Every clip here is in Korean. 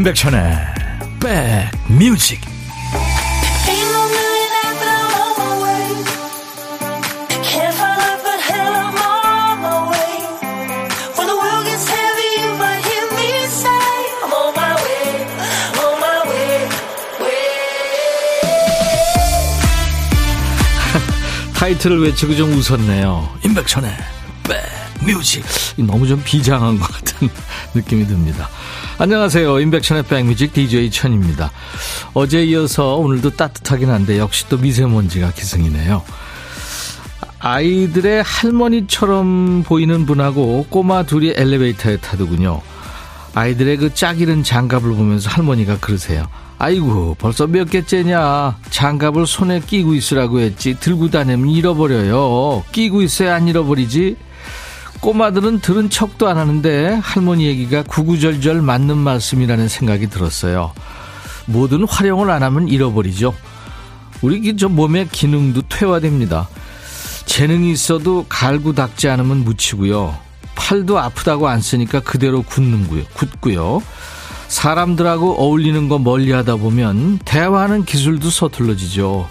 임백천의 백뮤직 타이틀을 외치고 좀 웃었네요. 임백천의 백뮤직. 너무 좀 비장한 것 같은 느낌이 듭니다. 안녕하세요. 임백천의 백뮤직 DJ 천입니다. 어제 이어서 오늘도 따뜻하긴 한데 역시 또 미세먼지가 기승이네요. 아이들의 할머니처럼 보이는 분하고 꼬마 둘이 엘리베이터에 타더군요. 아이들의 그 짝이른 장갑을 보면서 할머니가 그러세요. 아이고 벌써 몇 개째냐 장갑을 손에 끼고 있으라고 했지 들고 다니면 잃어버려요 끼고 있어야 안 잃어버리지 꼬마들은 들은 척도 안 하는데 할머니 얘기가 구구절절 맞는 말씀이라는 생각이 들었어요. 뭐든 활용을 안 하면 잃어버리죠. 우리 저 몸의 기능도 퇴화됩니다. 재능이 있어도 갈고 닦지 않으면 묻히고요. 팔도 아프다고 안 쓰니까 그대로 굳는고요. 굳고요. 사람들하고 어울리는 거 멀리 하다 보면 대화하는 기술도 서툴러지죠.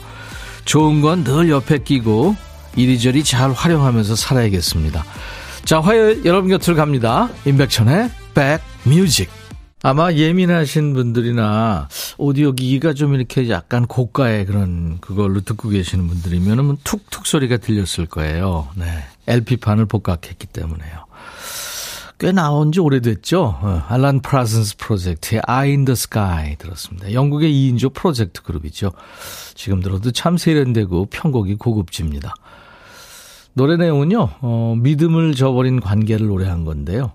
좋은 건 늘 옆에 끼고 이리저리 잘 활용하면서 살아야겠습니다. 자, 화요일 여러분 곁을 갑니다. 임백천의 백뮤직. 아마 예민하신 분들이나 오디오 기기가 좀 이렇게 약간 고가의 그런 그걸로 듣고 계시는 분들이면은 툭툭 소리가 들렸을 거예요. 네. LP판을 복각했기 때문에요. 꽤 나온 지 오래됐죠. 어, 알란 파슨스 프로젝트의 Eye in the Sky 들었습니다. 영국의 2인조 프로젝트 그룹이죠. 지금 들어도 참 세련되고 편곡이 고급집니다. 노래 내용은요, 어, 믿음을 저버린 관계를 노래한 건데요.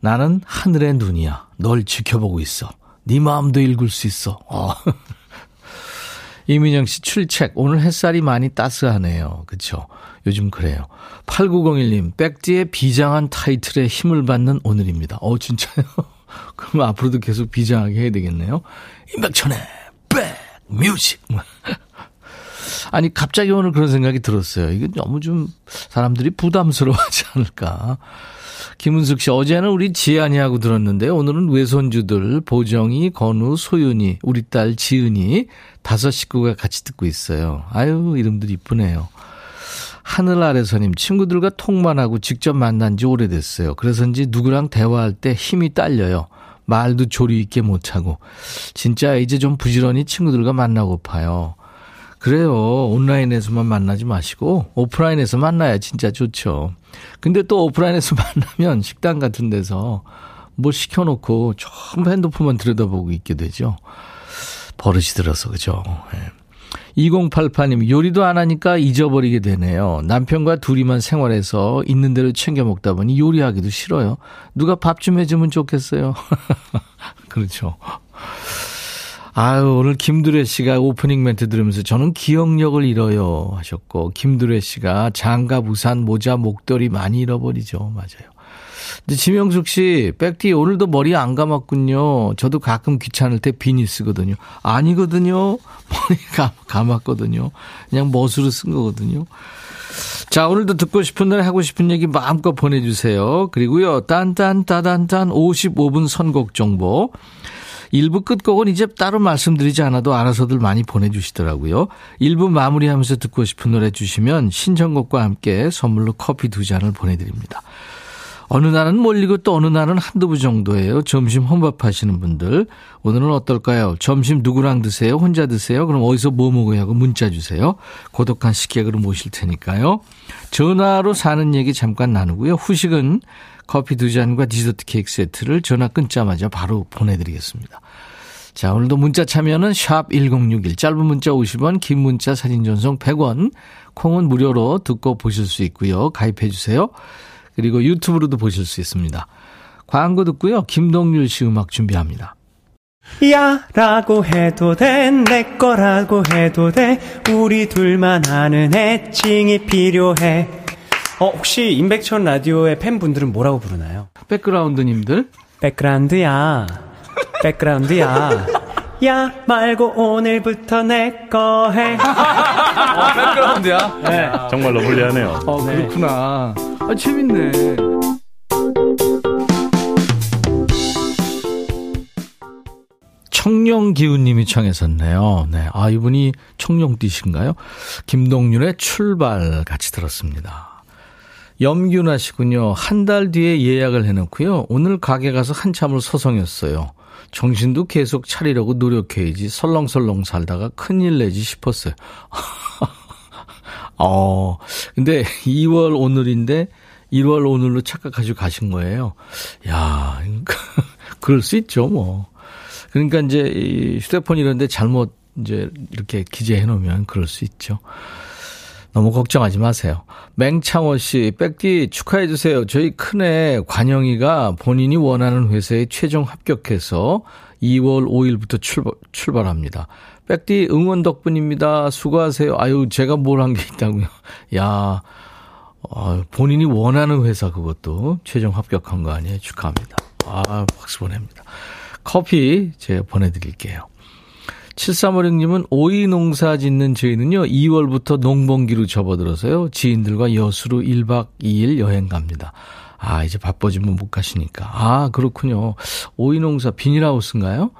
나는 하늘의 눈이야. 널 지켜보고 있어. 네 마음도 읽을 수 있어. 어. 이민영 씨 출첵. 오늘 햇살이 많이 따스하네요. 그쵸? 요즘 그래요. 8901님, 백지의 비장한 타이틀에 힘을 받는 오늘입니다. 어, 진짜요? 그럼 앞으로도 계속 비장하게 해야 되겠네요. 임백천의 백 뮤직. 아니 갑자기 오늘 그런 생각이 들었어요. 이게 너무 좀 사람들이 부담스러워하지 않을까. 김은숙 씨 어제는 우리 지안이하고 들었는데 오늘은 외손주들 보정이, 건우, 소윤이, 우리 딸 지은이 다섯 식구가 같이 듣고 있어요. 아유 이름들 이쁘네요. 하늘 아래서님 친구들과 통만 하고 직접 만난 지 오래됐어요. 그래서인지 누구랑 대화할 때 힘이 딸려요. 말도 조리 있게 못 하고 진짜 이제 좀 부지런히 친구들과 만나고파요. 그래요. 온라인에서만 만나지 마시고 오프라인에서 만나야 진짜 좋죠. 근데 또 오프라인에서 만나면 식당 같은 데서 뭐 시켜놓고 전부 핸드폰만 들여다보고 있게 되죠. 버릇이 들어서 그죠. 네. 2088님 요리도 안 하니까 잊어버리게 되네요. 남편과 둘이만 생활해서 있는 대로 챙겨 먹다 보니 요리하기도 싫어요. 누가 밥 좀 해주면 좋겠어요. 그렇죠. 아유, 오늘 김두래 씨가 오프닝 멘트 들으면서 저는 기억력을 잃어요 하셨고, 김두래 씨가 장갑, 우산, 모자, 목도리 많이 잃어버리죠. 맞아요. 근데 지명숙 씨, 백디 오늘도 머리 안 감았군요. 저도 가끔 귀찮을 때 비니 쓰거든요. 아니거든요. 머리 감, 감았거든요. 그냥 멋으로 쓴 거거든요. 자, 오늘도 듣고 싶은 노래 하고 싶은 얘기 마음껏 보내주세요. 그리고요, 딴딴따단딴 55분 선곡 정보. 일부 끝곡은 이제 따로 말씀드리지 않아도 알아서들 많이 보내주시더라고요. 일부 마무리하면서 듣고 싶은 노래 주시면 신청곡과 함께 선물로 커피 두 잔을 보내드립니다. 어느 날은 몰리고 또 어느 날은 한두 부 정도예요. 점심 혼밥 하시는 분들. 오늘은 어떨까요? 점심 누구랑 드세요? 혼자 드세요? 그럼 어디서 뭐 먹어야 하고 문자 주세요. 고독한 식객으로 모실 테니까요. 전화로 사는 얘기 잠깐 나누고요. 후식은 커피 두 잔과 디저트 케이크 세트를 전화 끊자마자 바로 보내드리겠습니다. 자, 오늘도 문자 참여는 샵 1061, 짧은 문자 50원, 긴 문자 사진 전송 100원, 콩은 무료로 듣고 보실 수 있고요. 가입해 주세요. 그리고 유튜브로도 보실 수 있습니다. 광고 듣고요. 김동률 씨 음악 준비합니다. 야 라고 해도 돼 내 거라고 해도 돼 우리 둘만 아는 애칭이 필요해 어 혹시 임백천 라디오의 팬분들은 뭐라고 부르나요? 백그라운드님들 백그라운드야 백그라운드야 야 말고 오늘부터 내 거 해. 어, 백그라운드야? 네. 정말로 불리하네요. 어, 그렇구나. 아, 재밌네. 청룡기훈님이 청했었네요. 네. 아, 이분이 청룡띠신가요? 김동률의 출발 같이 들었습니다. 염균아 씨군요. 한 달 뒤에 예약을 해놓고요. 오늘 가게 가서 한참을 소송했어요. 정신도 계속 차리려고 노력해야지 설렁설렁 살다가 큰일 내지 싶었어요. 어, 근데 2월 오늘인데 1월 오늘로 착각하시고 가신 거예요. 야, 그럴 수 있죠, 뭐. 그러니까 이제 휴대폰 이런 데 잘못 이제 이렇게 기재해 놓으면 그럴 수 있죠. 너무 걱정하지 마세요. 맹창호 씨, 백디 축하해 주세요. 저희 큰애 관영이가 본인이 원하는 회사에 최종 합격해서 2월 5일부터 출발, 출발합니다. 백디 응원 덕분입니다. 수고하세요. 아유, 제가 뭘 한 게 있다고요. 야, 어, 본인이 원하는 회사 그것도 최종 합격한 거 아니에요? 축하합니다. 아, 박수 보냅니다. 커피 제가 보내드릴게요. 7356님은 오이 농사 짓는 저희는요, 2월부터 농번기로 접어들어서요, 지인들과 여수로 1박 2일 여행 갑니다. 아, 이제 바빠지면 못 가시니까. 아, 그렇군요. 오이 농사 비닐하우스인가요?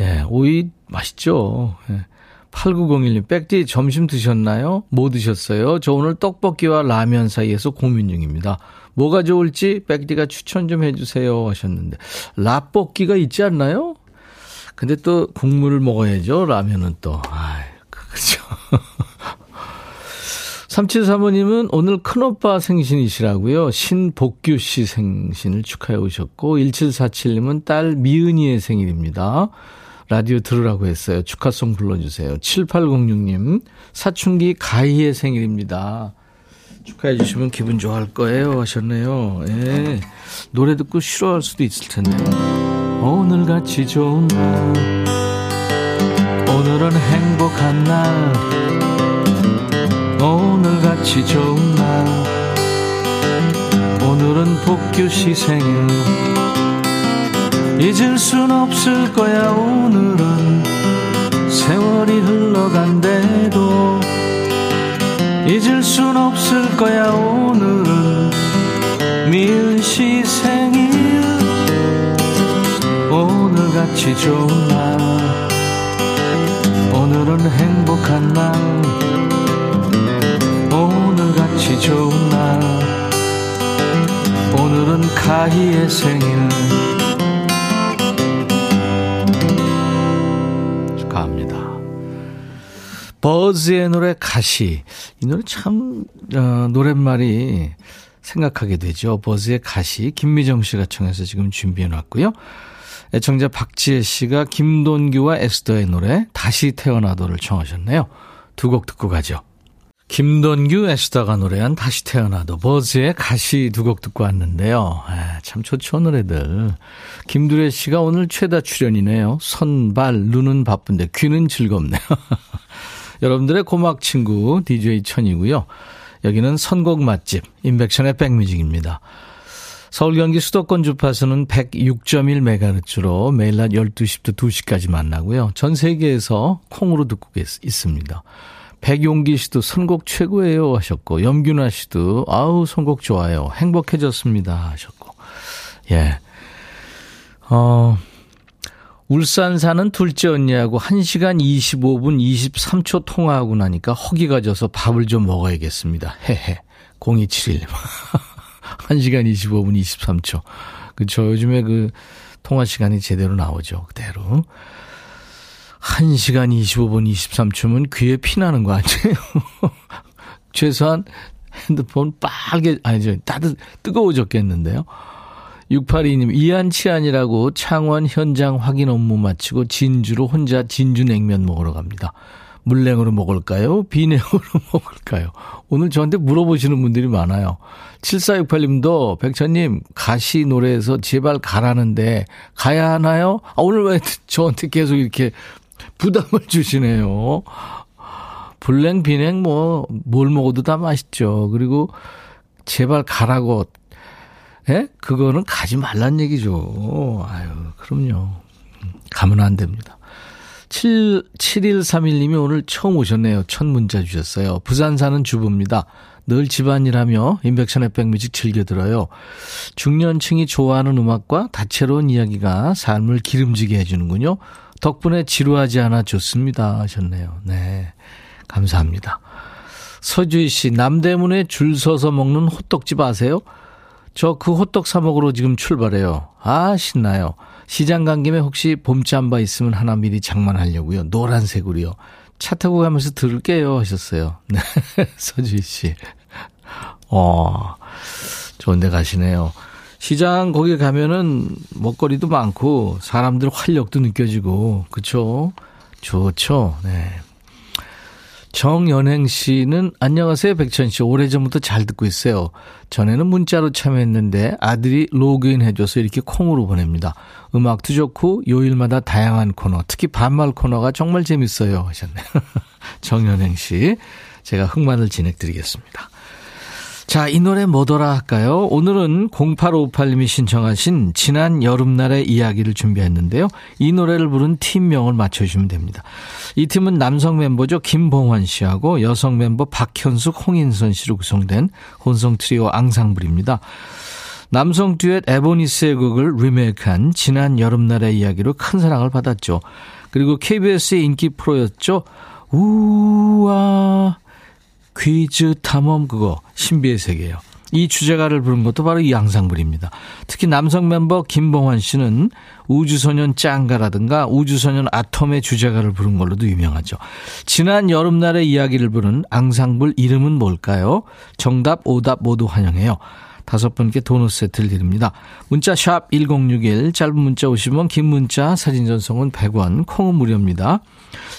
예, 오이 맛있죠. 예. 8901님, 백디 점심 드셨나요? 뭐 드셨어요? 저 오늘 떡볶이와 라면 사이에서 고민 중입니다. 뭐가 좋을지 백디가 추천 좀 해주세요 하셨는데, 라볶이가 있지 않나요? 근데 또 국물을 먹어야죠. 라면은 또. 아이, 그죠. 3735님은 오늘 큰오빠 생신이시라고요. 신복규 씨 생신을 축하해 오셨고, 1747님은 딸 미은이의 생일입니다. 라디오 들으라고 했어요. 축하송 불러주세요. 7806님, 사춘기 가희의 생일입니다. 축하해 주시면 기분 좋아할 거예요. 하셨네요. 예. 노래 듣고 싫어할 수도 있을 텐데. 오늘같이 좋은 날, 오늘은 행복한 날, 오늘같이 좋은 날, 오늘은 복규 씨 생일. 잊을 순 없을 거야 오늘은 세월이 흘러간대도 잊을 순 없을 거야 오늘은 미은 씨 생일 같이 좋은 날 오늘은 행복한 날 오늘 같이 좋은 날 오늘은 가희의 생일 버즈의 노래 가시. 이 노래 참, 어, 노랫말이 생각하게 되죠. 버즈의 가시. 김미정 씨가 청해서 지금 준비해 놨고요. 애청자 박지혜 씨가 김돈규와 에스더의 노래 다시 태어나도를 청하셨네요. 두 곡 듣고 가죠. 김돈규 에스더가 노래한 다시 태어나도 버즈의 가시 두 곡 듣고 왔는데요. 아, 참 좋죠 노래들. 김두래 씨가 오늘 최다 출연이네요. 선발 눈은 바쁜데 귀는 즐겁네요. 여러분들의 고막 친구 DJ 천이고요. 여기는 선곡 맛집 인백션의 백뮤직입니다. 서울 경기 수도권 주파수는 106.1MHz로 매일 낮 12시부터 2시까지 만나고요. 전 세계에서 콩으로 듣고 있습니다. 백용기 씨도 선곡 최고예요 하셨고 염균아 씨도 아우 선곡 좋아요. 행복해졌습니다 하셨고. 예. 어, 울산 사는 둘째 언니하고 1시간 25분 23초 통화하고 나니까 허기가 져서 밥을 좀 먹어야겠습니다. 헤헤. 0271님. 1시간 25분 23초. 그쵸. 요즘에 그 통화 시간이 제대로 나오죠. 그대로. 1시간 25분 23초면 귀에 피나는 거 아니에요? 최소한 핸드폰 빨개, 아니죠. 따뜻, 뜨거워졌겠는데요. 682님, 이한치아니라고 창원 현장 확인 업무 마치고 진주로 혼자 진주 냉면 먹으러 갑니다. 물냉으로 먹을까요? 비냉으로 먹을까요? 오늘 저한테 물어보시는 분들이 많아요. 7468님도 백천님 가시 노래에서 제발 가라는데 가야 하나요? 아, 오늘 왜 저한테 계속 이렇게 부담을 주시네요. 불냉, 비냉 뭐 뭘 먹어도 다 맛있죠. 그리고 제발 가라고 예? 그거는 가지 말란 얘기죠. 아유, 그럼요. 가면 안 됩니다. 7, 7131님이 오늘 처음 오셨네요. 첫 문자 주셨어요. 부산 사는 주부입니다. 늘 집안일하며 인백션의 백뮤직 즐겨 들어요. 중년층이 좋아하는 음악과 다채로운 이야기가 삶을 기름지게 해주는군요. 덕분에 지루하지 않아 좋습니다. 하셨네요. 네. 감사합니다. 서주희 씨, 남대문에 줄 서서 먹는 호떡집 아세요? 저 그 호떡 사 먹으러 지금 출발해요. 아, 신나요. 시장 간 김에 혹시 봄잠 바 있으면 하나 미리 장만하려고요. 노란색으로요. 차 타고 가면서 들을게요. 하셨어요. 네. 서주희 씨. 어, 좋은 데 가시네요. 시장 거기 가면은 먹거리도 많고 사람들 활력도 느껴지고 그쵸? 좋죠. 네. 정연행 씨는 안녕하세요 백천 씨 오래전부터 잘 듣고 있어요. 전에는 문자로 참여했는데 아들이 로그인 해줘서 이렇게 콩으로 보냅니다. 음악도 좋고 요일마다 다양한 코너 특히 반말 코너가 정말 재밌어요 하셨네요. 정연행 씨 제가 흑마늘 진행드리겠습니다. 자, 이 노래 뭐더라 할까요? 오늘은 0858님이 신청하신 지난 여름날의 이야기를 준비했는데요. 이 노래를 부른 팀명을 맞춰주시면 됩니다. 이 팀은 남성 멤버죠. 김봉환 씨하고 여성 멤버 박현숙, 홍인선 씨로 구성된 혼성 트리오 앙상블입니다. 남성 듀엣 에보니스의 곡을 리메이크한 지난 여름날의 이야기로 큰 사랑을 받았죠. 그리고 KBS의 인기 프로였죠. 우와. 퀴즈 탐험 그거 신비의 세계예요. 이 주제가를 부른 것도 바로 이 양상불입니다. 특히 남성 멤버 김봉환 씨는 우주소년 짱가라든가 우주소년 아톰의 주제가를 부른 걸로도 유명하죠. 지난 여름날의 이야기를 부른 앙상불 이름은 뭘까요? 정답, 오답 모두 환영해요. 다섯 분께 도넛 세트를 드립니다. 문자 샵 1061, 짧은 문자 50원, 긴 문자, 사진 전송은 100원, 콩은 무료입니다.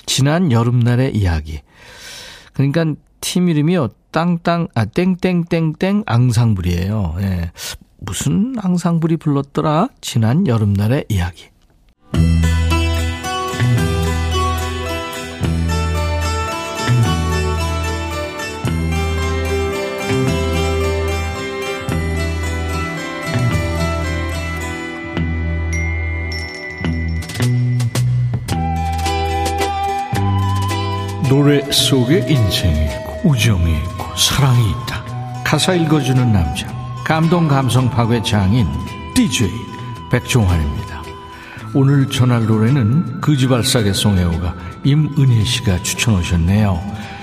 지난 여름날의 이야기. 그러니까 팀 이름이요. 땅땅, 아, 땡땡땡땡 앙상블이에요. 예. 무슨 앙상블이 불렀더라? 지난 여름날의 이야기. 노래 속에 인생이 우정이 있고 사랑이 있다. 가사 읽어주는 남자 감동 감성 파괴 장인 DJ 백종환입니다. 오늘 전할 노래는 그지발사계 송혜호가 임은혜 씨가 추천 하셨네요.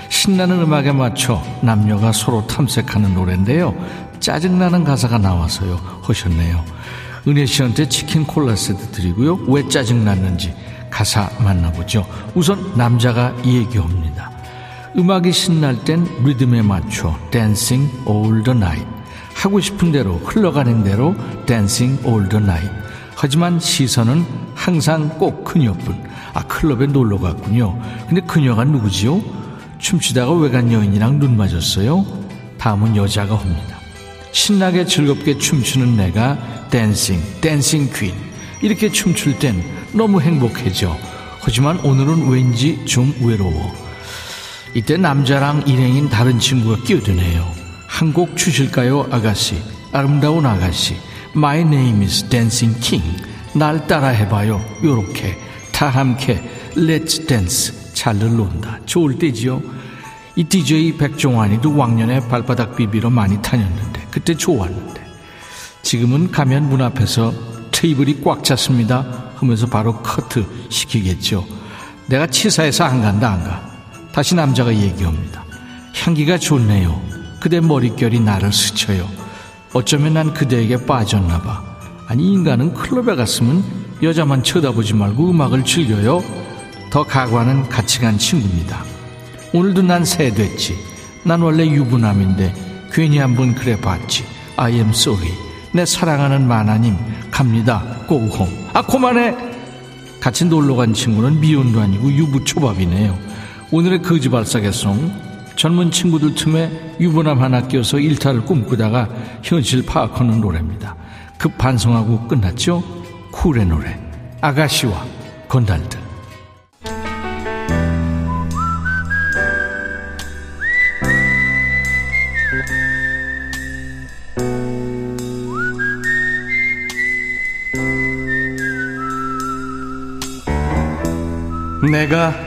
신나는 음악에 맞춰 남녀가 서로 탐색하는 노래인데요. 짜증나는 가사가 나와서요 하셨네요. 은혜 씨한테 치킨 콜라 세트 드리고요. 왜 짜증났는지 가사 만나보죠. 우선 남자가 얘기합니다. 음악이 신날 땐 리듬에 맞춰 dancing the night. 하고 싶은 대로 흘러가는 대로 dancing the night. 하지만 시선은 항상 꼭 그녀뿐. 아 클럽에 놀러 갔군요. 근데 그녀가 누구지요? 춤추다가 외간 여인이랑 눈 맞았어요. 다음은 여자가 옵니다. 신나게 즐겁게 춤추는 내가 Dancing, dancing queen. 이렇게 춤출 땐 너무 행복해져. 하지만 오늘은 왠지 좀 외로워. 이때 남자랑 일행인 다른 친구가 끼어드네요. 한곡 추실까요, 아가씨? 아름다운 아가씨. My name is Dancing King. 날 따라 해봐요. 요렇게. 다 함께 Let's Dance. 잘들 논다. 좋을 때지요. 이 DJ 백종환이도 왕년에 발바닥 비비러 많이 다녔는데 그때 좋았는데 지금은 가면 문 앞에서 테이블이 꽉 찼습니다. 하면서 바로 커트 시키겠죠. 내가 치사해서 안 간다, 안 가. 다시 남자가 얘기합니다. 향기가 좋네요. 그대 머릿결이 나를 스쳐요. 어쩌면 난 그대에게 빠졌나 봐. 아니, 인간은 클럽에 갔으면 여자만 쳐다보지 말고 음악을 즐겨요. 더 가관은 같이 간 친구입니다. 오늘도 난 새 됐지. 난 원래 유부남인데 괜히 한번 그래 봤지. I am sorry. 내 사랑하는 마나님 갑니다 고홈 아 그만해 같이 놀러 간 친구는 미혼도 아니고 유부초밥이네요 오늘의 거지발사계송 젊은 친구들 틈에 유부남 하나 껴서 일탈을 꿈꾸다가 현실 파악하는 노래입니다. 급 반성하고 끝났죠? 쿨의 노래 아가씨와 건달들. 내가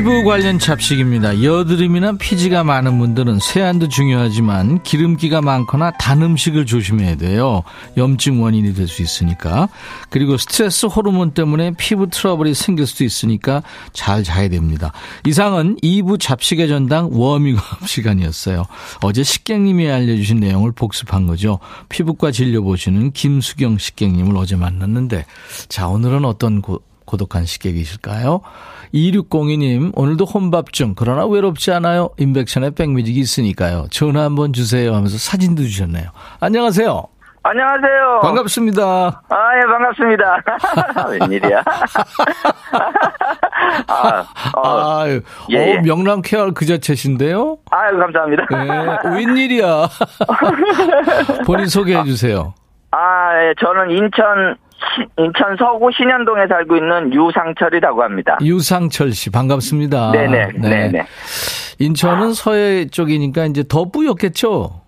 피부 관련 잡식입니다. 여드름이나 피지가 많은 분들은 세안도 중요하지만 기름기가 많거나 단 음식을 조심해야 돼요. 염증 원인이 될 수 있으니까. 그리고 스트레스 호르몬 때문에 피부 트러블이 생길 수도 있으니까 잘 자야 됩니다. 이상은 2부 잡식의 전당 워밍업 시간이었어요. 어제 식객님이 알려주신 내용을 복습한 거죠. 피부과 진료 보시는 김수경 식객님을 어제 만났는데 자 오늘은 어떤 고, 고독한 식객이실까요? 2602님, 오늘도 혼밥 중, 그러나 외롭지 않아요. 인백션에 백뮤직이 있으니까요. 전화 한번 주세요 하면서 사진도 주셨네요. 안녕하세요. 안녕하세요. 반갑습니다. 아, 예, 반갑습니다. 웬일이야? 아, 어, 아유, 예, 예. 어, 명랑 쾌활 그 자체신데요? 아유, 감사합니다. 네, 웬일이야? 본인 소개해 주세요. 아, 예, 저는 인천 인천 서구 신현동에 살고 있는 유상철이라고 합니다. 유상철 씨 반갑습니다. 네네. 네. 네네. 인천은 서해 쪽이니까 이제 더 뿌옇겠죠?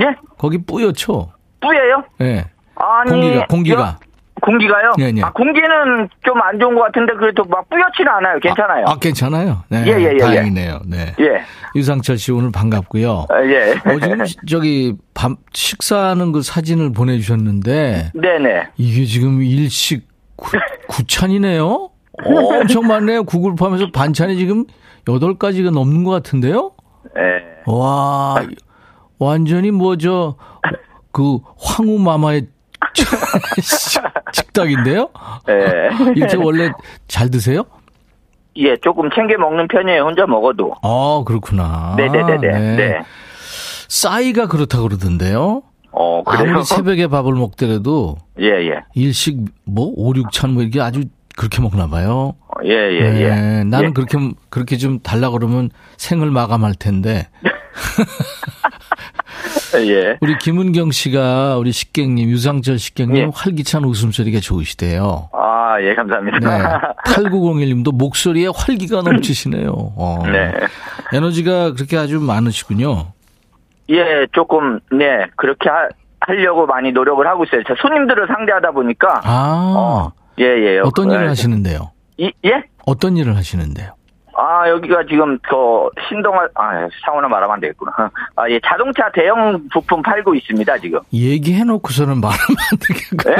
예? 거기 뿌옇죠? 뿌예요? 네. 아니 공기가 공기가 공기가요? 네, 네. 아, 공기는 좀 안 좋은 것 같은데 그래도 막 뿌옇지는 않아요. 괜찮아요. 아, 아 괜찮아요. 네. 예, 예, 예, 예. 다행이네요. 네. 예. 유상철 씨 오늘 반갑고요. 아, 예. 어, 지금 저기 밤 식사하는 그 사진을 보내 주셨는데. 네 네. 이게 지금 일식 구, 구찬이네요. 엄청 많네요. 구글팜에서 반찬이 지금 8가지가 넘는 것 같은데요? 네. 와, 완전히 뭐, 저, 그, 황후 마마의 식탁인데요? 네. 이렇게 원래 잘 드세요? 예, 조금 챙겨 먹는 편이에요. 혼자 먹어도. 아, 그렇구나. 네네네네. 네. 네. 싸이가 그렇다고 그러던데요? 어, 그래요? 아무리 새벽에 밥을 먹더라도. 예, 예. 일식, 뭐, 5, 6찬 뭐 이게 아주 그렇게 먹나 봐요. 예, 예, 네, 예. 나는 예. 그렇게, 그렇게 좀 달라 그러면 생을 마감할 텐데. 예. 우리 김은경 씨가 우리 식객님, 유상철 식객님 예. 활기찬 웃음소리가 좋으시대요. 아, 예, 감사합니다. 네. 8901님도 목소리에 활기가 넘치시네요. 어. 네. 에너지가 그렇게 아주 많으시군요. 예, 조금, 네, 그렇게 하, 하려고 많이 노력을 하고 있어요. 저 손님들을 상대하다 보니까. 아. 어, 예, 예. 어떤 일을 예. 하시는데요? 이, 예? 어떤 일을 하시는데요? 아, 여기가 지금 그 신동아 아, 상호나 말하면 안 되겠구나. 아, 예, 자동차 대형 부품 팔고 있습니다, 지금. 얘기해 놓고서는 말하면 안 되겠고.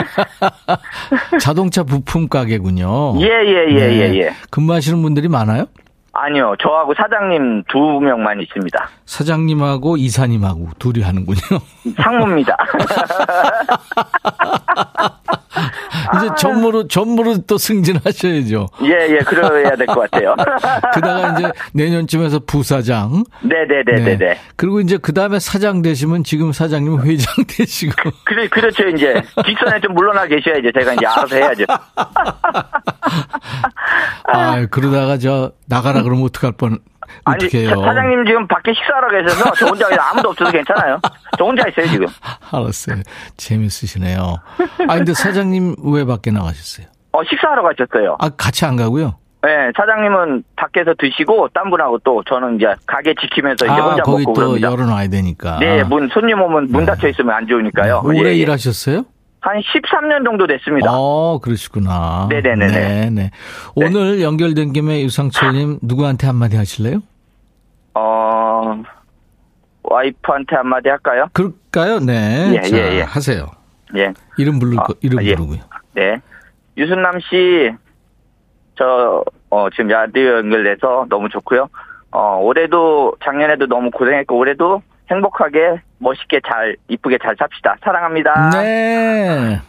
자동차 부품 가게군요. 예, 예, 예, 네. 예, 예. 근무하시는 분들이 많아요? 아니요, 저하고 사장님 두 명만 있습니다. 사장님하고 이사님하고 둘이 하는군요. 상무입니다. 이제 전무로 전무로 또 승진하셔야죠. 예, 예, 그래야 될 것 같아요. 그다가 이제 내년쯤에서 부사장. 네, 네, 네, 네, 네. 그리고 이제 그 다음에 사장 되시면 지금 사장님 회장 되시고. 그래, 그렇죠, 이제 뒷선에 좀 물러나 계셔야죠. 제가 이제 알아서 해야죠. 아, 그러다가 저 나가라 그러면 어떡할 뻔. 아니, 어떡해요. 사- 사장님 지금 밖에 식사하러 계셔서 저 혼자 아무도 없어서 괜찮아요. 저 혼자 있어요, 지금. 알았어요. 재밌으시네요. 아, 근데 사장님 왜 밖에 나가셨어요? 어, 식사하러 가셨어요. 아, 같이 안 가고요? 네, 사장님은 밖에서 드시고 딴 분하고 또 저는 이제 가게 지키면서 이제 아, 혼자 거기 먹고 또 그럽니다. 열어놔야 되니까. 네, 문 손님 오면 문 네. 닫혀 있으면 안 좋으니까요. 오래 예, 예. 일하셨어요? 한 13년 정도 됐습니다. 어, 그러시구나. 네네네네. 네, 네. 오늘 연결된 김에 유상철님 누구한테 한마디 하실래요? 어, 와이프한테 한마디 할까요? 그럴까요? 네. 예, 자, 예, 예. 하세요. 예. 이름 부르 아, 거, 이름 아, 예. 부르고요. 네. 유순남 씨, 저, 어, 지금 라디오 연결돼서 너무 좋고요. 어, 올해도, 작년에도 너무 고생했고, 올해도 행복하게, 멋있게 잘, 이쁘게 잘 삽시다. 사랑합니다. 네.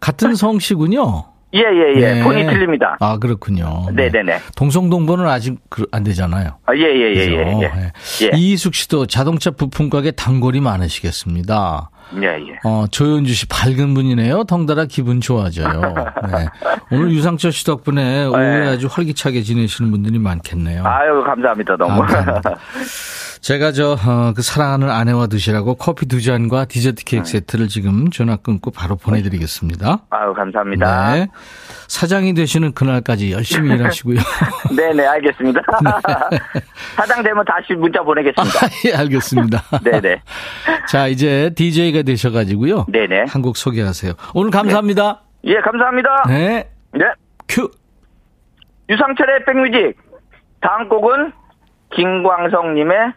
같은 성씨군요. 예, 예, 예. 네. 폰이 틀립니다. 아, 그렇군요. 네네네. 동성동본은 아직 그- 안 되잖아요. 아, 예, 예, 예, 예? 예. 예. 예. 이희숙 씨도 자동차 부품 가게 단골이 많으시겠습니다. 예, 예. 어, 조현주 씨 밝은 분이네요. 덩달아 기분 좋아져요. 네. 오늘 유상철 씨 덕분에 오후에 아주 활기차게 지내시는 분들이 많겠네요. 네. 아유, 감사합니다. 너무. 아, 감사합니다. 제가 저, 어, 그 사랑하는 아내와 드시라고 커피 두 잔과 디저트 케이크 네. 세트를 지금 전화 끊고 바로 보내드리겠습니다. 아유, 감사합니다. 네. 사장이 되시는 그날까지 열심히 일하시고요. 네, 네, 알겠습니다. 사장 되면 다시 문자 보내겠습니다. 예, 알겠습니다. 네, 네. 자, 이제 DJ가 되셔가지고요. 네, 네. 한곡 소개하세요. 오늘 감사합니다. 예, 감사합니다. 네. 네. 큐. 유상철의 백뮤직. 다음 곡은 김광석님의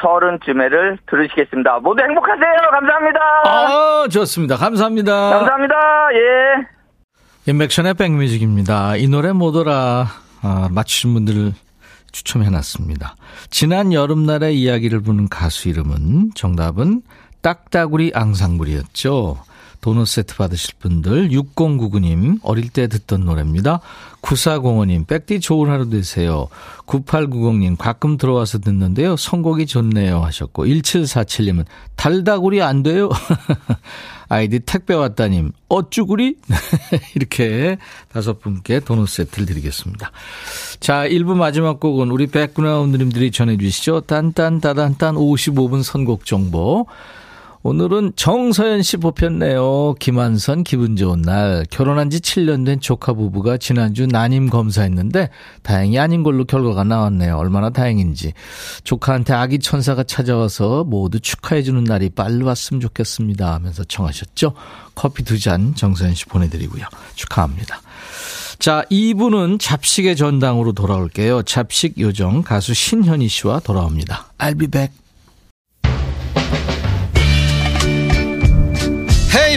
서른쯤에를 들으시겠습니다. 모두 행복하세요. 감사합니다. 아, 좋습니다. 감사합니다. 감사합니다. 예. 인백션의 백뮤직입니다. 이 노래 뭐더라 아, 맞추신 분들 추첨해놨습니다. 지난 여름날의 이야기를 부는 가수 이름은 정답은 딱따구리 앙상블이었죠. 도넛 세트 받으실 분들 6099님 어릴 때 듣던 노래입니다. 9405님 백디 좋은 하루 되세요. 9890님 가끔 들어와서 듣는데요. 선곡이 좋네요 하셨고 1747님은 달다구리 안 돼요. 아이디 택배 왔다님 어쭈구리 이렇게 다섯 분께 도넛 세트를 드리겠습니다. 자 1부 마지막 곡은 우리 백그라운드님들이 전해주시죠. 딴딴따단딴 55분 선곡 정보 오늘은 정서연 씨 뽑혔네요. 김한선 기분 좋은 날. 결혼한 지 7년 된 조카 부부가 지난주 난임 검사했는데 다행히 아닌 걸로 결과가 나왔네요. 얼마나 다행인지. 조카한테 아기 천사가 찾아와서 모두 축하해 주는 날이 빨리 왔으면 좋겠습니다. 하면서 청하셨죠. 커피 두 잔 정서연 씨 보내드리고요. 축하합니다. 자, 2부는 잡식의 전당으로 돌아올게요. 잡식 요정 가수 신현희 씨와 돌아옵니다. I'll be back.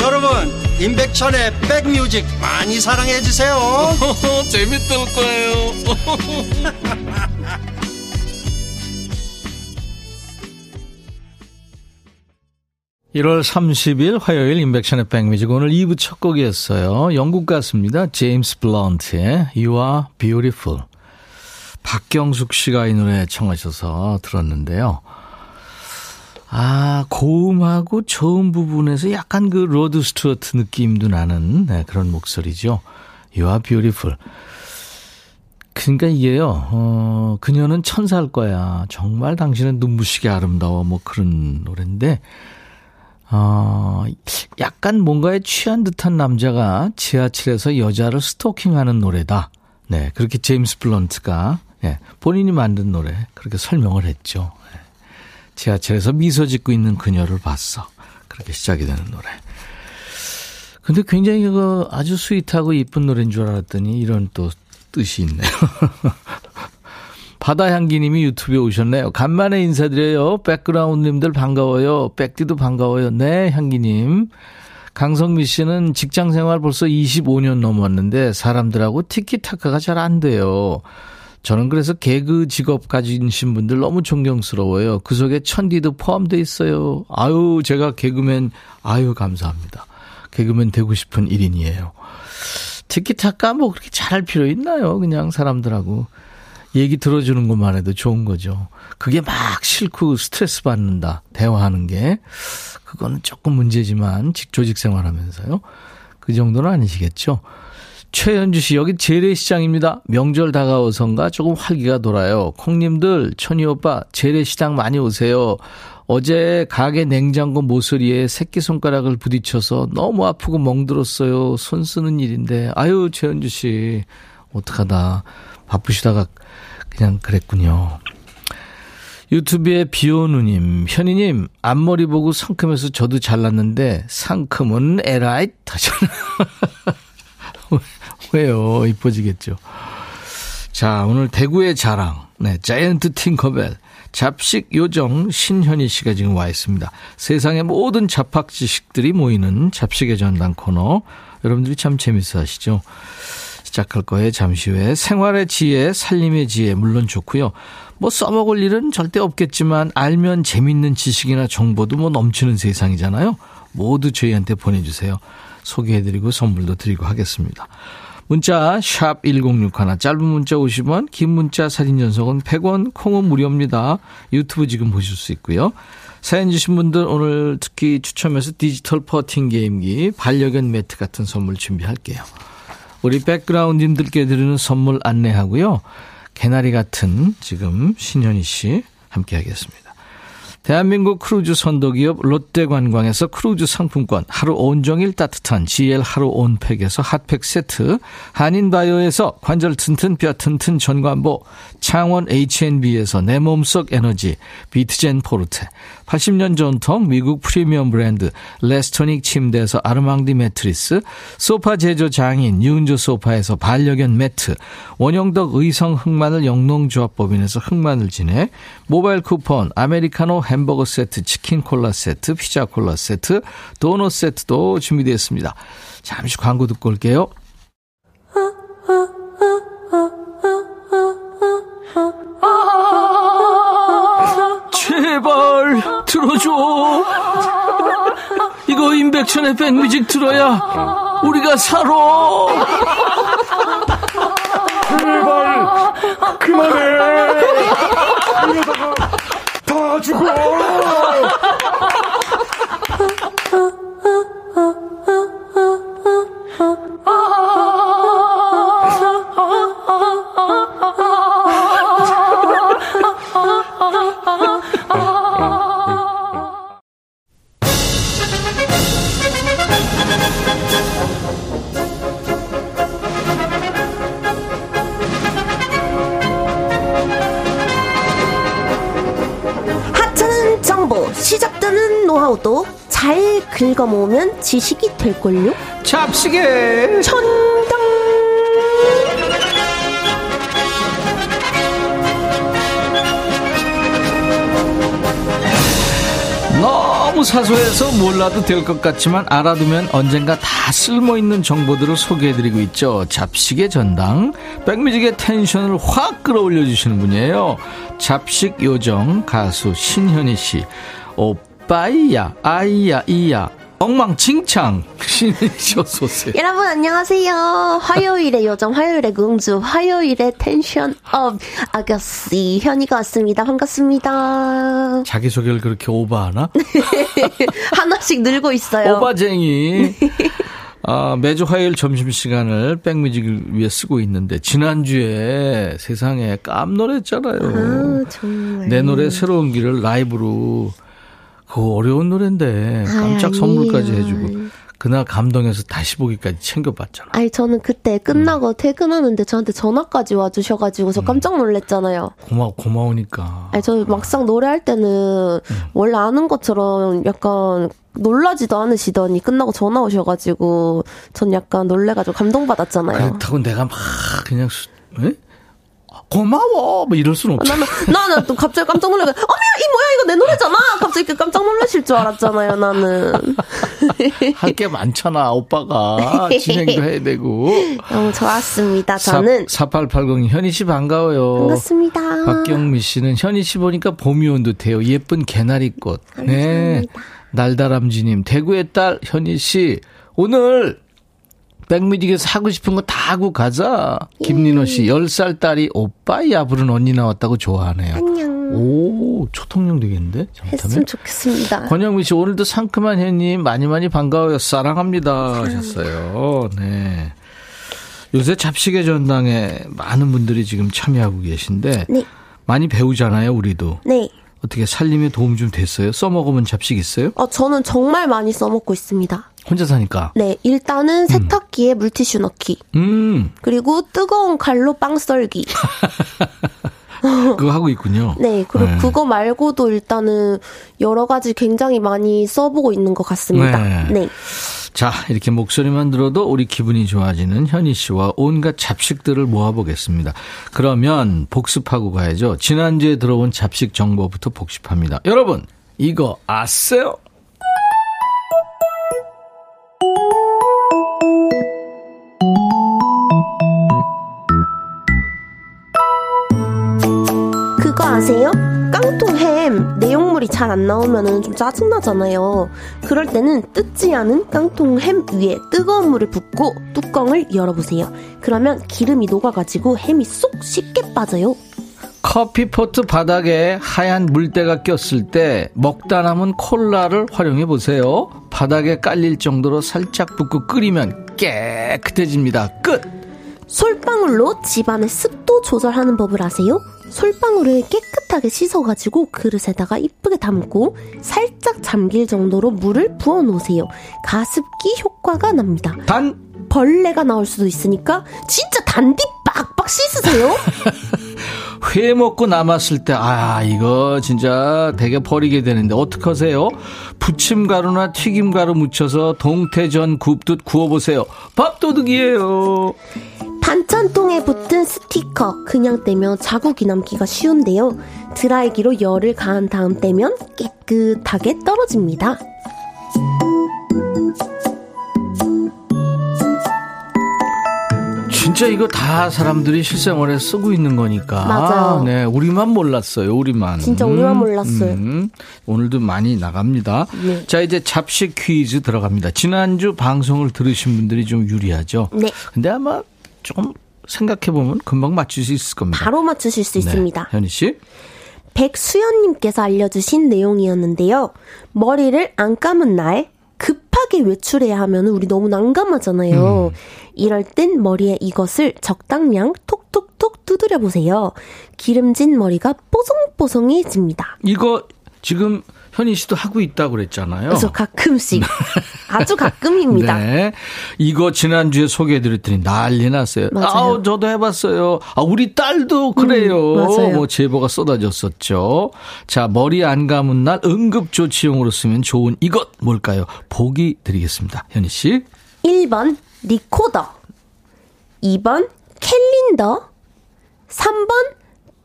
여러분 임백천의 백뮤직 많이 사랑해 주세요 재밌을 거예요 1월 30일 화요일 임백천의 백뮤직 오늘 2부 첫 곡이었어요. 영국 가수입니다. 제임스 블런트의 You Are Beautiful. 박경숙 씨가 이 노래 청하셔서 들었는데요. 아, 고음하고 저음 부분에서 약간 그 로드 스튜어트 느낌도 나는 네, 그런 목소리죠. You are beautiful. 그러니까 이게요, 어, 그녀는 천사일 거야. 정말 당신은 눈부시게 아름다워. 뭐 그런 노래인데, 어, 약간 뭔가에 취한 듯한 남자가 지하철에서 여자를 스토킹하는 노래다. 네, 그렇게 제임스 블런트가 네, 본인이 만든 노래 그렇게 설명을 했죠. 네. 지하철에서 미소 짓고 있는 그녀를 봤어. 그렇게 시작이 되는 노래. 근데 굉장히 그 아주 sweet하고 이쁜 노래인 줄 알았더니 이런 또 뜻이 있네요. 바다향기님이 유튜브에 오셨네요. 간만에 인사드려요. 백그라운드님들 반가워요. 백디도 반가워요. 네, 향기님. 강성미 씨는 직장 생활 벌써 25년 넘었는데 사람들하고 티키타카가 잘 안 돼요. 저는 그래서 개그 직업 가지신 분들 너무 존경스러워요. 그 속에 천디도 포함돼 있어요. 아유, 제가 개그맨, 아유, 감사합니다. 개그맨 되고 싶은 일인이에요. 티키타카 뭐 그렇게 잘할 필요 있나요? 그냥 사람들하고. 얘기 들어주는 것만 해도 좋은 거죠. 그게 막 싫고 스트레스 받는다. 대화하는 게. 그거는 조금 문제지만, 조직 생활하면서요. 그 정도는 아니시겠죠. 최현주 씨, 여기 재래시장입니다. 명절 다가오선가 조금 활기가 돌아요. 콩님들, 천희 오빠, 재래시장 많이 오세요. 어제 가게 냉장고 모서리에 새끼손가락을 부딪혀서 너무 아프고 멍들었어요. 손 쓰는 일인데. 아유, 최현주 씨, 어떡하다. 바쁘시다가 그냥 그랬군요. 유튜브에 비오누님, 현이님, 앞머리 보고 상큼해서 저도 잘났는데, 상큼은 에라잇 하잖아 요. 왜요? 이뻐지겠죠. 자, 오늘 대구의 자랑. 네, 자이언트 팅커벨. 잡식 요정 신현희 씨가 지금 와 있습니다. 세상의 모든 잡학 지식들이 모이는 잡식의 전당 코너. 여러분들이 참 재밌어 하시죠? 시작할 거예요. 잠시 후에 생활의 지혜, 살림의 지혜 물론 좋고요. 뭐 써먹을 일은 절대 없겠지만 알면 재밌는 지식이나 정보도 뭐 넘치는 세상이잖아요. 모두 저희한테 보내주세요. 소개해드리고 선물도 드리고 하겠습니다. 문자 1061, 짧은 문자 50원, 긴 문자 사진 전송은 100원, 콩은 무료입니다. 유튜브 지금 보실 수 있고요. 사연 주신 분들 오늘 특히 추첨해서 디지털 퍼팅 게임기, 반려견 매트 같은 선물 준비할게요. 우리 백그라운드님들께 드리는 선물 안내하고요. 개나리 같은 지금 신현희 씨 함께 하겠습니다. 대한민국 크루즈 선도기업 롯데관광에서 크루즈 상품권, 하루 온종일 따뜻한 GL 하루 온팩에서 핫팩 세트, 한인바이오에서 관절 튼튼 뼈 튼튼 전관보, 창원 H&B에서 내 몸속 에너지, 비트젠 포르테, 80년 전통 미국 프리미엄 브랜드 레스토닉 침대에서 아르망디 매트리스, 소파 제조 장인 유운조 소파에서 반려견 매트, 원형덕 의성 흑마늘 영농조합법인에서 흑마늘 진액, 모바일 쿠폰, 아메리카노 햄버거 세트, 치킨 콜라 세트, 피자 콜라 세트, 도넛 세트도 준비되어 있습니다. 잠시 광고 듣고 올게요. 제발 들어줘. 이거 임백천의 백뮤직 들어야 우리가 살아. 제발 그만해. 잘 긁어모으면 지식이 될걸요? 잡시게 천당! 너무 사소해서 몰라도 될 것 같지만 알아두면 언젠가 다 쓸모있는 정보들을 소개해드리고 있죠. 잡식의 전당. 백뮤직의 텐션을 확 끌어올려 주시는 분이에요. 잡식 요정 가수 신현희 씨. 오빠이야, 아이야, 이야. 엉망진창. 어서오세요. 여러분 안녕하세요. 화요일의 요정, 화요일의 공주, 화요일의 tension up 아가씨 현희가 왔습니다. 반갑습니다. 자기 소개를 그렇게 오버하나? 하나씩 늘고 있어요. 오바쟁이. 아, 매주 화요일 점심시간을 백뮤직을 위해 쓰고 있는데, 지난주에 세상에 깜놀했잖아요. 아. 내 노래 새로운 길을 라이브로, 그거 어려운 노래인데, 깜짝 아이, 선물까지. 해주고, 그날 감동해서 다시 보기까지 챙겨봤잖아. 아니 저는 그때 끝나고 음. 퇴근하는데 저한테 전화까지 와주셔가지고 저 깜짝 놀랐잖아요. 고마, 고마우니까. 아니 저 막상 노래할 때는 음. 원래 아는 것처럼 약간 놀라지도 않으시더니 끝나고 전화 오셔가지고 전 약간 놀래가지고 감동받았잖아요. 그렇다고 내가 막 그냥, 수, 에? 고마워! 뭐 이럴 수는 없잖아. 나는 나는 또 갑자기 깜짝 놀라가 어머야 이 뭐야 이거 내 노래잖아. 갑자기 그 깜짝 놀라실 줄 알았잖아요 나는. 할 게 많잖아, 오빠가. 진행도 해야 되고. 너무 좋았습니다. 저는 4880 현희 씨 반가워요. 반갑습니다. 박경미 씨는 현희 씨 보니까 봄이 온 듯해요. 예쁜 개나리꽃. 네. 날다람쥐님 대구의 딸 현희 씨 오늘 백뮤직에서 하고 싶은 거 다 하고 가자. 김민호 씨 10살 딸이 오빠야 부른 언니 나왔다고 좋아하네요. 안녕. 오 초통령 되겠는데? 했으면 잘못하면. 좋겠습니다. 권영미 씨 오늘도 상큼한 현님 많이 많이 반가워요. 사랑합니다 하셨어요. 네. 요새 잡식의 전당에 많은 분들이 지금 참여하고 계신데 네. 많이 배우잖아요, 우리도. 네. 어떻게 살림에 도움 좀 됐어요? 써먹으면 잡식 있어요? 어, 저는 정말 많이 써먹고 있습니다. 혼자 사니까. 네, 일단은 세탁기에 물티슈 넣기. 음, 그리고 뜨거운 칼로 빵 썰기. 그거 하고 있군요. 네, 그리고 네. 그거 말고도 일단은 여러 가지 굉장히 많이 써보고 있는 것 같습니다. 네. 네. 자, 이렇게 목소리만 들어도 우리 기분이 좋아지는 현희 씨와 온갖 잡식들을 모아보겠습니다. 그러면 복습하고 가야죠. 지난주에 들어온 잡식 정보부터 복습합니다. 여러분, 이거 아세요? 그거 아세요? 내용물이 잘 안 나오면 좀 짜증나잖아요. 그럴 때는 뜯지 않은 깡통 햄 위에 뜨거운 물을 붓고 뚜껑을 열어보세요. 그러면 기름이 녹아가지고 햄이 쏙 쉽게 빠져요. 커피포트 바닥에 하얀 물때가 꼈을 때 먹다 남은 콜라를 활용해 보세요. 바닥에 깔릴 정도로 살짝 붓고 끓이면 깨끗해집니다. 끝! 솔방울로 집안의 습도 조절하는 법을 아세요? 솔방울을 깨끗하게 씻어가지고 그릇에다가 이쁘게 담고 살짝 잠길 정도로 물을 부어 놓으세요. 가습기 효과가 납니다. 단 벌레가 나올 수도 있으니까 진짜 단디 빡빡 씻으세요. 회 먹고 남았을 때, 아, 이거 진짜 되게 버리게 되는데, 어떡하세요? 부침가루나 튀김가루 묻혀서 동태전 굽듯 구워보세요. 밥도둑이에요. 반찬통에 붙은 스티커 그냥 떼면 자국이 남기가 쉬운데요. 드라이기로 열을 가한 다음 떼면 깨끗하게 떨어집니다. 진짜 이거 다 사람들이 실생활에 쓰고 있는 거니까. 맞아요. 네, 우리만 몰랐어요, 우리만. 진짜 우리만 몰랐어요. 음, 오늘도 많이 나갑니다. 네. 자, 이제 잡식 퀴즈 들어갑니다. 지난주 방송을 들으신 분들이 좀 유리하죠? 네. 근데 아마 조금 생각해 보면 금방 맞출 수 있을 겁니다. 바로 맞추실 수 네, 있습니다. 현희 씨. 백수연님께서 알려주신 내용이었는데요. 머리를 안 감은 날 급하게 외출해야 하면 우리 너무 난감하잖아요. 음. 이럴 땐 머리에 이것을 적당량 톡톡톡 두드려 보세요. 기름진 머리가 뽀송뽀송해집니다. 이거 지금 현희 씨도 하고 있다고 그랬잖아요. 그래서 가끔씩 아주 가끔입니다. 네. 이거 지난주에 소개해 드렸더니 난리 났어요. 맞아요. 아우, 저도 해 봤어요. 아, 우리 딸도 그래요. 음, 맞아요. 뭐, 제보가 쏟아졌었죠. 자, 머리 안 감은 날 응급 조치용으로 쓰면 좋은 이것 뭘까요? 보기 드리겠습니다. 현희 씨. 1번 리코더 2번 캘린더 3번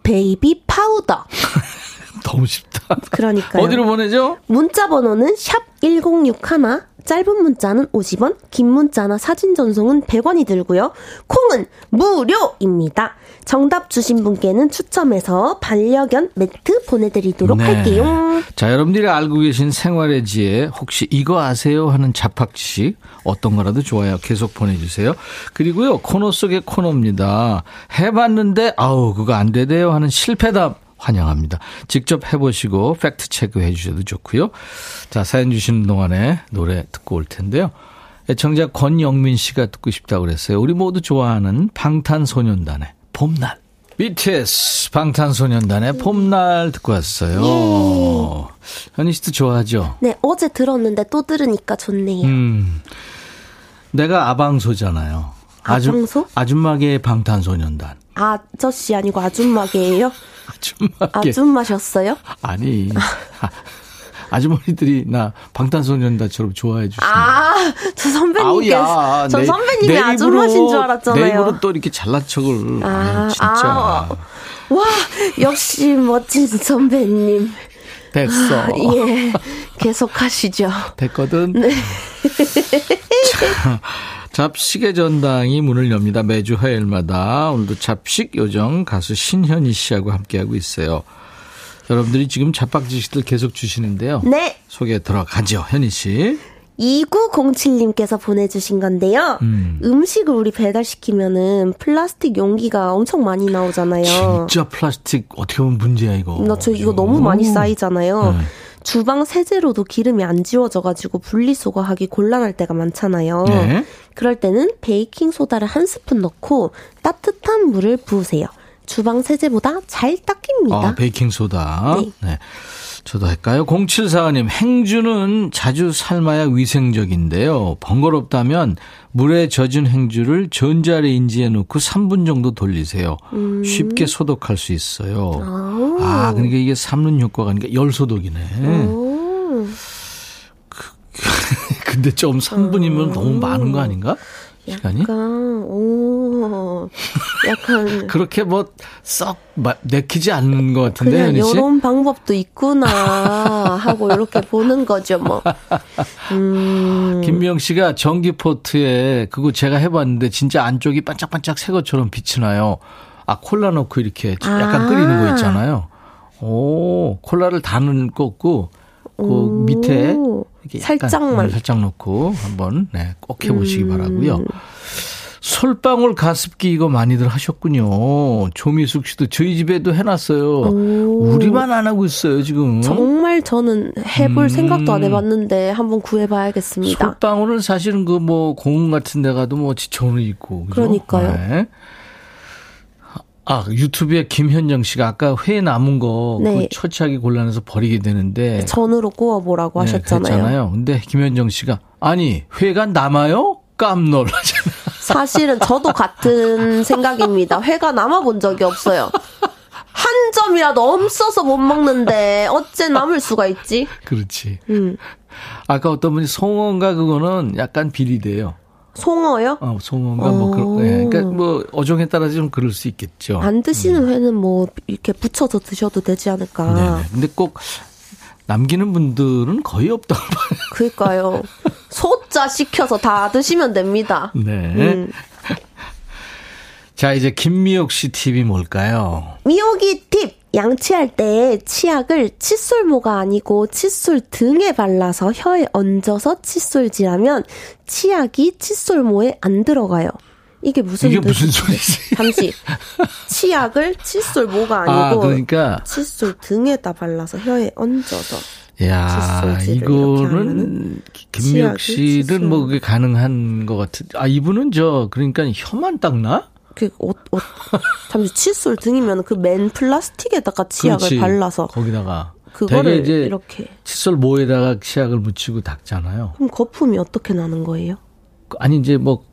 베이비 파우더 너무 쉽다. 그러니까요. 어디로 보내죠? 문자 번호는 샵 1061, 짧은 문자는 50원, 긴 문자나 사진 전송은 100원이 들고요. 콩은 무료입니다. 정답 주신 분께는 추첨해서 반려견 매트 보내드리도록 네. 할게요. 자, 여러분들이 알고 계신 생활의 지혜 혹시 이거 아세요 하는 잡학지식 어떤 거라도 좋아요. 계속 보내주세요. 그리고요 코너 속의 코너입니다. 해봤는데 아우 그거 안 되대요 하는 실패담 환영합니다. 직접 해보시고 팩트 체크 해 주셔도 좋고요. 자 사연 주시는 동안에 노래 듣고 올 텐데요. 애청자 권영민 씨가 듣고 싶다고 그랬어요. 우리 모두 좋아하는 방탄소년단의 봄날. BTS 방탄소년단의 봄날 듣고 왔어요. 현희 씨도 좋아하죠? 네, 어제 들었는데 또 들으니까 좋네요. 음, 내가 아방소잖아요. 아방소? 아줌마계의 방탄소년단. 아저씨 아니고 아줌마게예요? 아줌마계. 아줌마셨어요? 아니. 아, 아주머니들이 나 방탄소년단처럼 좋아해 주시는. 아, 저 선배님께서 저 내- 선배님이 내 입으로, 아줌마신 줄 알았잖아요. 내 입으로 또 이렇게 잘난 척을. 아, 아, 진짜. 아. 와, 역시 멋진 선배님. 됐어. 예, 계속 하시죠. 됐거든. 자, 잡식의 전당이 문을 엽니다. 매주 화요일마다 오늘도 잡식 요정 가수 신현희 씨하고 함께하고 있어요. 여러분들이 지금 잡박 지식들 계속 주시는데요. 네, 소개 들어가죠, 현희 씨. 2907님께서 보내주신 건데요. 음. 음. 식을 우리 배달시키면은 플라스틱 용기가 엄청 많이 나오잖아요. 진짜 플라스틱 어떻게 보면 문제야 이거. 나 저 이거 너무 많이 쌓이잖아요. 네. 주방 세제로도 기름이 안 지워져가지고 분리수거하기 곤란할 때가 많잖아요. 네. 그럴 때는 베이킹 소다를 한 스푼 넣고 따뜻한 물을 부으세요. 주방 세제보다 잘 닦입니다. 아, 베이킹 소다. 네. 네. 저도 할까요? 0745님, 행주는 자주 삶아야 위생적인데요. 번거롭다면 물에 젖은 행주를 전자레인지에 넣고 3분 정도 돌리세요. 음. 쉽게 소독할 수 있어요. 아, 그러니까 이게 삶는 효과가 아니라 열 소독이네. 오. 근데 좀 3분이면 너무 많은 거 아닌가? 시간이? 약간 오 약간 그렇게 뭐 썩 내키지 않는 것 같은데, 그냥? 이런 방법도 있구나 하고 이렇게 보는 거죠 뭐. 음. 김미영 씨가 전기포트에 그거 제가 해봤는데 진짜 안쪽이 반짝반짝 새 것처럼 빛이 나요. 아 콜라 넣고 이렇게 약간 아. 끓이는 거 있잖아요. 오 콜라를 다는 거고 그 오. 밑에 이렇게 살짝만. 음, 살짝 넣고 한번 네, 꼭 해보시기 음. 바라고요. 솔방울 가습기 이거 많이들 하셨군요. 조미숙 씨도 저희 집에도 해놨어요. 우리만 안 하고 있어요 지금. 정말 저는 해볼 음. 생각도 안 해봤는데 한번 구해봐야겠습니다. 솔방울은 사실은 그 뭐 공원 같은 데 가도 뭐 지천이 있고. 그죠? 그러니까요. 네. 아, 유튜브에 김현정 씨가 아까 회 남은 거 네. 그 처치하기 곤란해서 버리게 되는데 전으로 구워 보라고 네, 하셨잖아요. 그랬잖아요. 근데 김현정 씨가 아니 회가 남아요? 깜놀라잖아. 사실은 저도 같은 생각입니다. 회가 남아 본 적이 없어요. 한 점이라도 없어서 못 먹는데 어째 남을 수가 있지? 그렇지. 음. 아까 어떤 분이 송어인가 그거는 약간 비리돼요. 송어요? 어, 송어인가 뭐 그런 예. 그러니까 뭐 어종에 따라서 좀 그럴 수 있겠죠. 안 드시는 회는 뭐 이렇게 부쳐서 드셔도 되지 않을까. 네. 근데 꼭 남기는 분들은 거의 없다고 봐요. 그러니까요. 소자 시켜서 다 드시면 됩니다. 네. 음. 자, 이제 김미옥 씨 팁이 뭘까요? 미역이 팁! 양치할 때 치약을 칫솔모가 아니고 칫솔 등에 발라서 혀에 얹어서 칫솔질하면 치약이 칫솔모에 안 들어가요. 이게 무슨 이게 무슨? 소리지? 잠시. 치약을 칫솔모가 아니고 아, 그러니까 칫솔 등에다 발라서 혀에 얹어서. 야, 이거는 치약이 씨는 뭐. 그게 가능한 것 같은. 아, 이분은 저 그러니까 혀만 닦나? 그 옷, 옷. 잠시 칫솔 등이면 그 맨 플라스틱에다가 치약을 그렇지. 발라서 거기다가 그거를 이제 이렇게. 칫솔 모에다가 치약을 묻히고 닦잖아요. 그럼 거품이 어떻게 나는 거예요? 아니 이제 뭐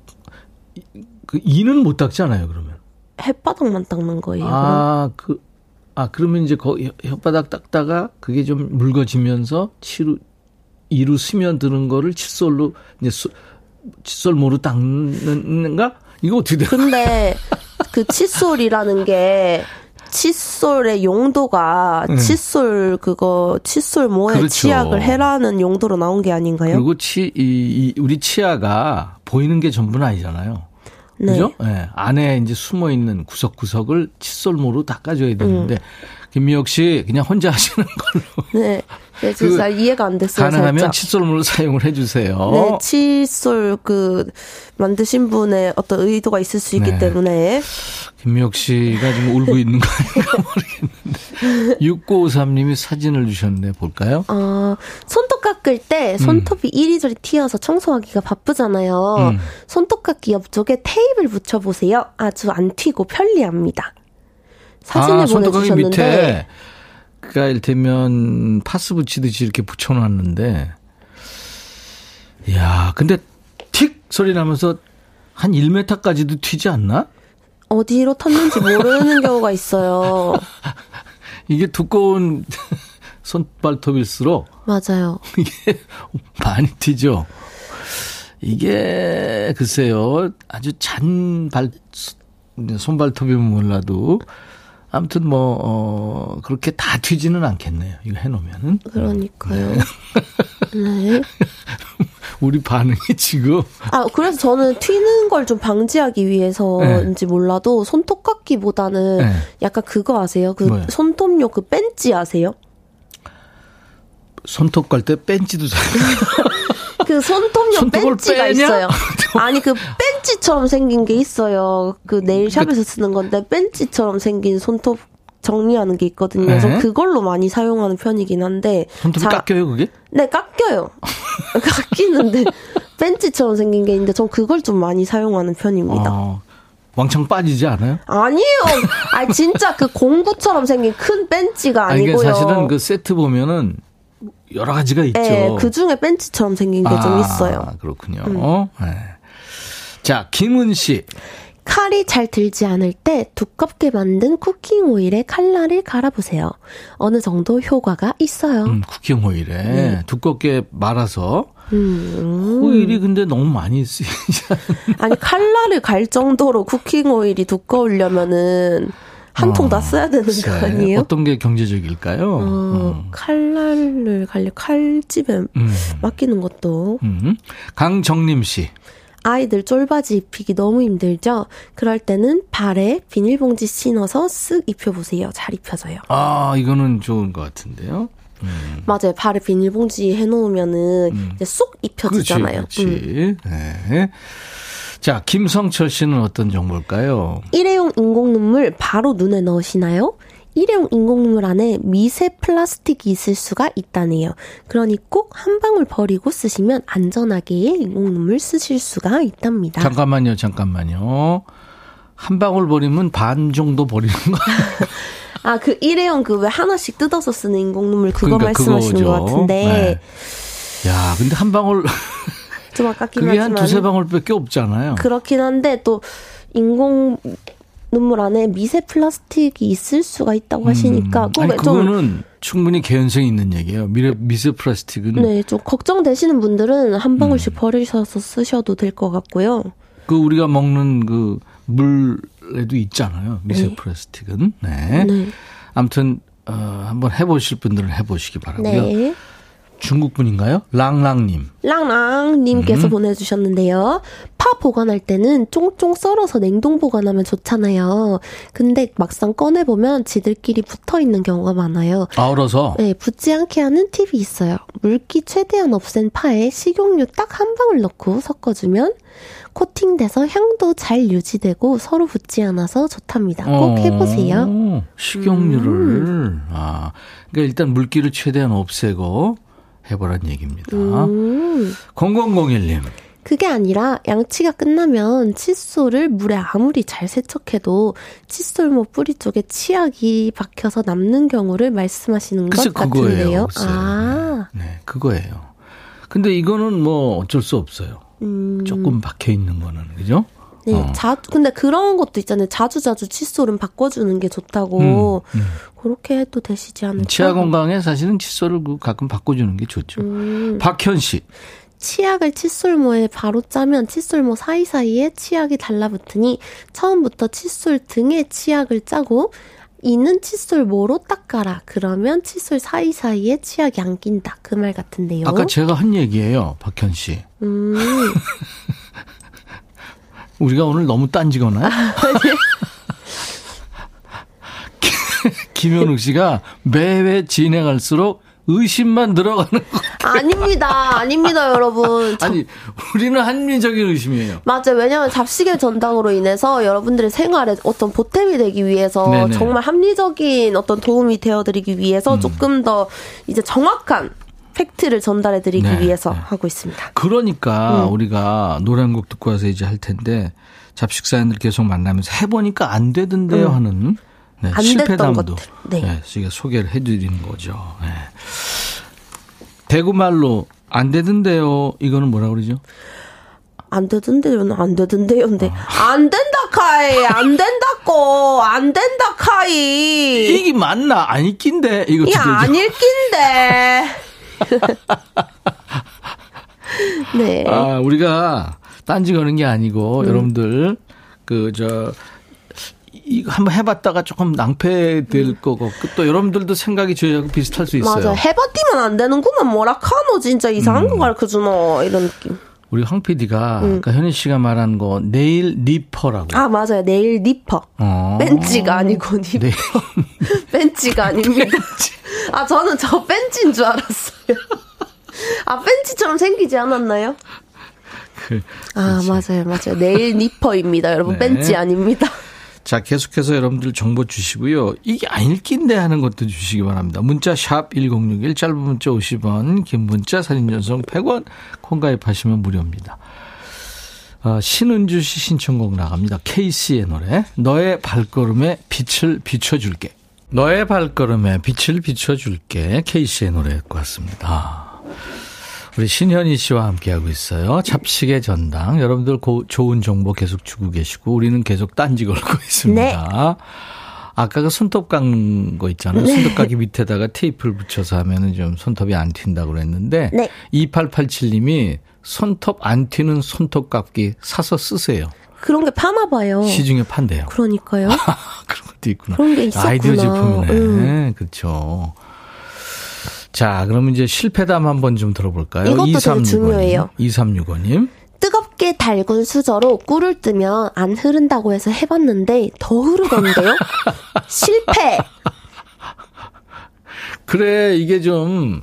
그 이는 못 닦잖아요. 그러면. 햇바닥만 닦는 거예요. 그럼? 아, 그, 아, 그러면 이제 거, 혓- 혓바닥 닦다가 그게 좀 묽어지면서 치루, 이루 스며드는 거를 칫솔로, 이제 수, 칫솔모로 닦는가? 이거 어떻게 돼? 근데 그 칫솔이라는 게 칫솔의 용도가 칫솔 그거 칫솔 모에 음. 그렇죠. 치약을 해라는 용도로 나온 게 아닌가요? 그리고 치, 이, 이 우리 치아가 보이는 게 전부는 아니잖아요. 네. 그죠? 예. 안에 이제 숨어 있는 구석구석을 칫솔모로 닦아줘야 되는데, 김미옥 씨, 그냥 혼자 하시는 걸로. 네. 그래서 그잘 이해가 안 됐어요. 가능하면 살짝. 칫솔모로 사용을 해주세요. 네, 칫솔 그 만드신 분의 어떤 의도가 있을 수 있기 네. 때문에 김미옥 씨가 지금 울고 있는 거 아닌가 모르겠는데. 6953님이 사진을 주셨네. 볼까요? 어, 손톱 깎을 때 손톱이 이리저리 튀어서 청소하기가 바쁘잖아요. 음. 손톱깎이 옆쪽에 테이프를 붙여보세요. 아주 안 튀고 편리합니다. 사진을 아, 보내주셨는데 그니까 이를테면 파스 붙이듯이 이렇게 붙여놨는데, 이야, 근데 틱 소리 나면서 한 1m까지도 튀지 않나? 어디로 텄는지 모르는 경우가 있어요. 이게 두꺼운 손발톱일수록 맞아요. 이게 많이 튀죠. 이게 글쎄요 아주 잔 발 손발톱이면 몰라도 아무튼 뭐 어, 그렇게 다 튀지는 않겠네요. 이거 해놓으면은 그러니까요. 네. 우리 반응이 지금 아, 그래서 저는 튀는 걸 좀 방지하기 위해서인지 몰라도 손톱깎이보다는 네. 약간 그거 아세요? 그 뭐요? 손톱용 그 벤치 아세요? 손톱 갈때 뺀지도 잘. 그 손톱용 벤치가 빼냐? 있어요. 아니 그 벤치처럼 생긴 게 있어요. 그 네일샵에서 쓰는 건데 벤치처럼 생긴 손톱 정리하는 게 있거든요. 그래서 네. 그걸로 많이 사용하는 편이긴 한데 손톱이 자- 깎여요 그게? 네, 깎여요. 깎이는데 벤치처럼 생긴 게 있는데 전 그걸 좀 많이 사용하는 편입니다. 어, 왕창 빠지지 않아요? 아니에요. 아 진짜 그 공구처럼 생긴 큰 벤치가 아니, 아니고요. 이게 사실은 그 세트 보면은 여러 가지가 있죠. 네, 그 중에 벤치처럼 생긴 게좀 아, 있어요. 음. 그렇군요. 네. 자, 김은 씨. 칼이 잘 들지 않을 때 두껍게 만든 쿠킹 오일에 칼날을 갈아보세요. 어느 정도 효과가 있어요. 음, 쿠킹 오일에 네. 두껍게 말아서 음. 오일이 근데 너무 많이 쓰이지 않아요? 아니 칼날을 갈 정도로 쿠킹 오일이 두꺼우려면은 한 통다 써야 되는 거 아니에요? 어떤 게 경제적일까요? 어, 음. 칼날을 갈려 칼집에 음. 맡기는 것도 음. 강정림 씨. 아이들 쫄바지 입히기 너무 힘들죠? 그럴 때는 발에 비닐봉지 신어서 쓱 입혀보세요. 잘 입혀져요. 아, 이거는 좋은 것 같은데요. 음. 맞아요. 발에 비닐봉지 해놓으면은 이제 쏙 입혀지잖아요. 음. 그렇지, 그렇지. 네. 자, 김성철 씨는 어떤 정보일까요? 일회용 인공 눈물 바로 눈에 넣으시나요? 일회용 인공 눈물 안에 미세 플라스틱이 있을 수가 있다네요. 그러니 꼭 한 방울 버리고 쓰시면 안전하게 인공 눈물 쓰실 수가 있답니다. 잠깐만요, 잠깐만요. 한 방울 버리면 반 정도 버리는 거. 아, 그 일회용 그 왜 하나씩 뜯어서 쓰는 인공 눈물 그거 그러니까 말씀하시는 그거죠. 것 같은데. 네. 야, 근데 한 방울 좀 아깝긴 그게 한 하지만. 두세 방울밖에 없잖아요. 그렇긴 한데 또 인공 눈물 안에 미세 플라스틱이 있을 수가 있다고 하시니까 음. 꼭 아니, 좀 그거는 충분히 개연성이 있는 얘기예요. 미래 미세 플라스틱은 네, 좀 걱정되시는 분들은 한 방울씩 음. 버리셔서 쓰셔도 될 것 같고요. 그 우리가 먹는 그 물에도 있잖아요. 미세 네. 플라스틱은. 네. 네. 아무튼 어, 한번 해보실 분들은 해보시기 바라고요. 네. 중국 분인가요? 랑랑님. 랑랑님께서 음. 보내주셨는데요. 파 보관할 때는 쫑쫑 썰어서 냉동 보관하면 좋잖아요. 근데 막상 꺼내보면 지들끼리 붙어 있는 경우가 많아요. 아울어서 네, 붙지 않게 하는 팁이 있어요. 물기 최대한 없앤 파에 식용유 딱 한 방울 넣고 섞어주면 코팅돼서 향도 잘 유지되고 서로 붙지 않아서 좋답니다. 꼭 어, 해보세요. 식용유를 음. 아 그러니까 일단 물기를 최대한 없애고 해보란 얘기입니다. 음. 0001님. 그게 아니라 양치가 끝나면 칫솔을 물에 아무리 잘 세척해도 칫솔모 뿌리 쪽에 치약이 박혀서 남는 경우를 말씀하시는 것 그거예요. 같은데요. 글쎄. 아, 네, 그거예요. 근데 이거는 뭐 어쩔 수 없어요. 음. 조금 박혀 있는 거는 그죠? 네, 어. 자, 근데 그런 것도 있잖아요. 자주 자주 칫솔은 바꿔주는 게 좋다고. 음, 음. 그렇게 해도 되시지 않을까? 치아 건강에 사실은 칫솔을 그 가끔 바꿔주는 게 좋죠. 음, 박현 씨. 치약을 칫솔모에 바로 짜면 칫솔모 사이사이에 치약이 달라붙으니 처음부터 칫솔 등에 치약을 짜고 이는 칫솔모로 닦아라. 그러면 칫솔 사이사이에 치약이 안 낀다. 그 말 같은데요. 아까 제가 한 얘기예요, 박현 씨. 음, 우리가 오늘 너무 딴지거나? 김현욱 씨가 매회 진행할수록 의심만 늘어가는 거. 아닙니다. 아닙니다, 여러분. 저- 아니, 우리는 합리적인 의심이에요. 맞아요. 왜냐하면 잡식의 전당으로 인해서 여러분들의 생활에 어떤 보탬이 되기 위해서 네네. 정말 합리적인 어떤 도움이 되어드리기 위해서 조금 더 이제 정확한 팩트를 전달해드리기 네, 위해서 네. 하고 있습니다. 그러니까 우리가 노래 한 곡 듣고 와서 이제 할 텐데 잡식 사연들 계속 만나면서 해보니까 안 되던데요 하는 네, 안 실패담도. 네. 저희가 소개를 해드리는 거죠. 네. 대구말로 안 되던데요. 이거는 뭐라 그러죠? 안 되던데요는 안 되던데요인데 아. 안 된다 카이 안 된다고 안 된다 카이 이게 맞나? 안 있긴데 이것도 되죠. 이안 읽긴데 네 아, 우리가 딴지 거는 게 아니고 음. 여러분들 그저 이거 한번 해봤다가 조금 낭패될 거고 또 여러분들도 생각이 저희하고 비슷할 수 있어요. 음. 맞아 해봤디면 안 되는구만 뭐라 카노 진짜 이상한 음. 거 가르쳐 주노 이런 느낌 우리 황 PD가 아까 현희 씨가 말한 거 네일 리퍼라고. 음. 아 맞아요 네일 니퍼 어. 벤치가 아니고 니퍼 네. 벤치가 아닙니다 아 저는 저 벤치인 줄 알았어요 아 벤치처럼 생기지 않았나요? 그, 아 맞아요 맞아요 네일 니퍼입니다 여러분 네. 벤치 아닙니다 자, 계속해서 여러분들 정보 주시고요. 이게 안 읽긴데 하는 것도 주시기 바랍니다. 문자 샵 1061, 짧은 문자 50원, 긴 문자 사진 전송 100원, 콩 가입하시면 무료입니다. 어, 신은주 씨 신청곡 나갑니다. 케이스의 노래. 너의 발걸음에 빛을 비춰줄게. 너의 발걸음에 빛을 비춰줄게. 케이스의 노래 듣고 왔습니다. 우리 신현희 씨와 함께하고 있어요. 잡식의 전당. 여러분들 고, 좋은 정보 계속 주고 계시고, 우리는 계속 딴지 걸고 있습니다. 네. 아까 그 손톱 깎는 거 있잖아요. 손톱 깎기 밑에다가 테이프를 붙여서 하면은 좀 손톱이 안 튄다고 그랬는데, 네. 2887님이 손톱 안 튀는 손톱 깎기 사서 쓰세요. 그런 게 파나 봐요 시중에 판대요. 그러니까요 그런 것도 있구나. 그런 게 있었구나. 아이디어 제품이네. 음. 그렇죠. 자, 그러면 이제 실패담 한번 좀 들어볼까요? 이것도 되게 중요해요. 2365님. 뜨겁게 달군 수저로 꿀을 뜨면 안 흐른다고 해서 해봤는데 더 흐르던데요? 실패. 그래, 이게 좀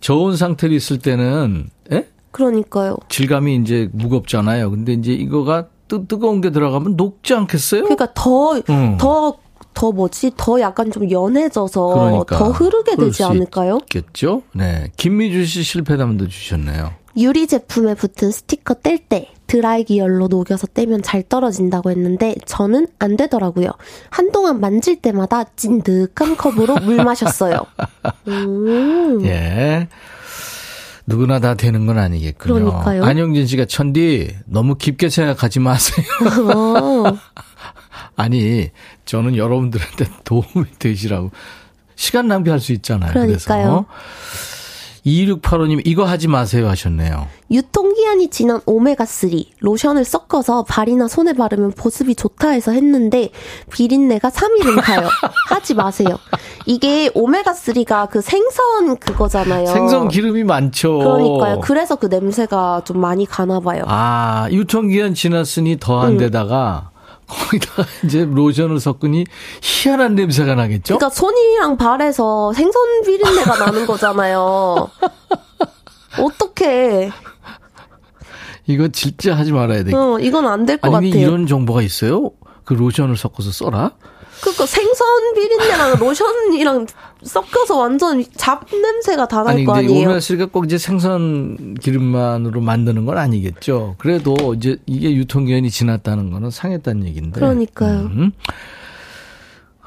저온 상태로 있을 때는, 예? 그러니까요. 질감이 이제 무겁잖아요. 근데 이제 이거가 뜨, 뜨거운 게 들어가면 녹지 않겠어요? 그러니까 더, 음. 더, 더 뭐지? 더 약간 좀 연해져서 그러니까. 더 흐르게 되지 수 않을까요? 있겠죠? 네. 김미주 씨 실패담도 주셨네요. 유리 제품에 붙은 스티커 뗄 때 드라이기 열로 녹여서 떼면 잘 떨어진다고 했는데 저는 안 되더라고요. 한동안 만질 때마다 찐득한 컵으로 물 마셨어요. 음. 예. 누구나 다 되는 건 아니겠군요. 그러니까요. 안영진 씨가 천디 너무 깊게 생각하지 마세요. 어. 아니 저는 여러분들한테 도움이 되시라고 시간 낭비할 수 있잖아요. 그러니까요. 그래서 2685님 이거 하지 마세요 하셨네요. 유통기한이 지난 오메가3 로션을 섞어서 발이나 손에 바르면 보습이 좋다 해서 했는데 비린내가 3일은 가요. 하지 마세요. 이게 오메가3가 그 생선 그거잖아요. 생선 기름이 많죠. 그러니까요. 그래서 그 냄새가 좀 많이 가나 봐요. 아 유통기한 지났으니 더한 음. 데다가 거기다가 이제 로션을 섞으니 희한한 냄새가 나겠죠? 그러니까 손이랑 발에서 생선 비린내가 나는 거잖아요. 어떡해. 이거 진짜 하지 말아야 돼. 어, 이건 안 될 것 같아요. 이런 정보가 있어요? 그 로션을 섞어서 써라? 그니까 생선 비린내랑 로션이랑 섞여서 완전 잡 냄새가 다날 아니 거 아니에요. 오메가 3가 꼭 이제 생선 기름만으로 만드는 건 아니겠죠. 그래도 이제 이게 유통기한이 지났다는 거는 상했다는 얘기인데. 그러니까요. 음.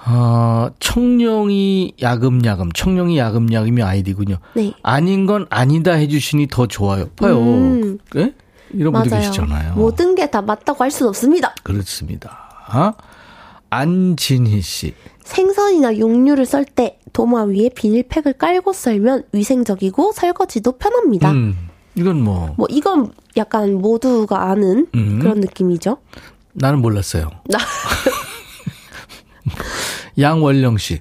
아, 청룡이 야금야금, 청룡이 야금야금이 아이디군요. 네. 아닌 건 아니다 해주시니 더 좋아요. 봐요. 음. 예? 이런 분들 맞아요. 계시잖아요. 모든 게 다 맞다고 할 수는 없습니다. 그렇습니다. 아? 안진희 씨. 생선이나 육류를 썰 때 도마 위에 비닐팩을 깔고 썰면 위생적이고 설거지도 편합니다. 음, 이건 뭐, 뭐 이건 약간 모두가 아는 음. 그런 느낌이죠. 나는 몰랐어요. 나- 양월령 씨.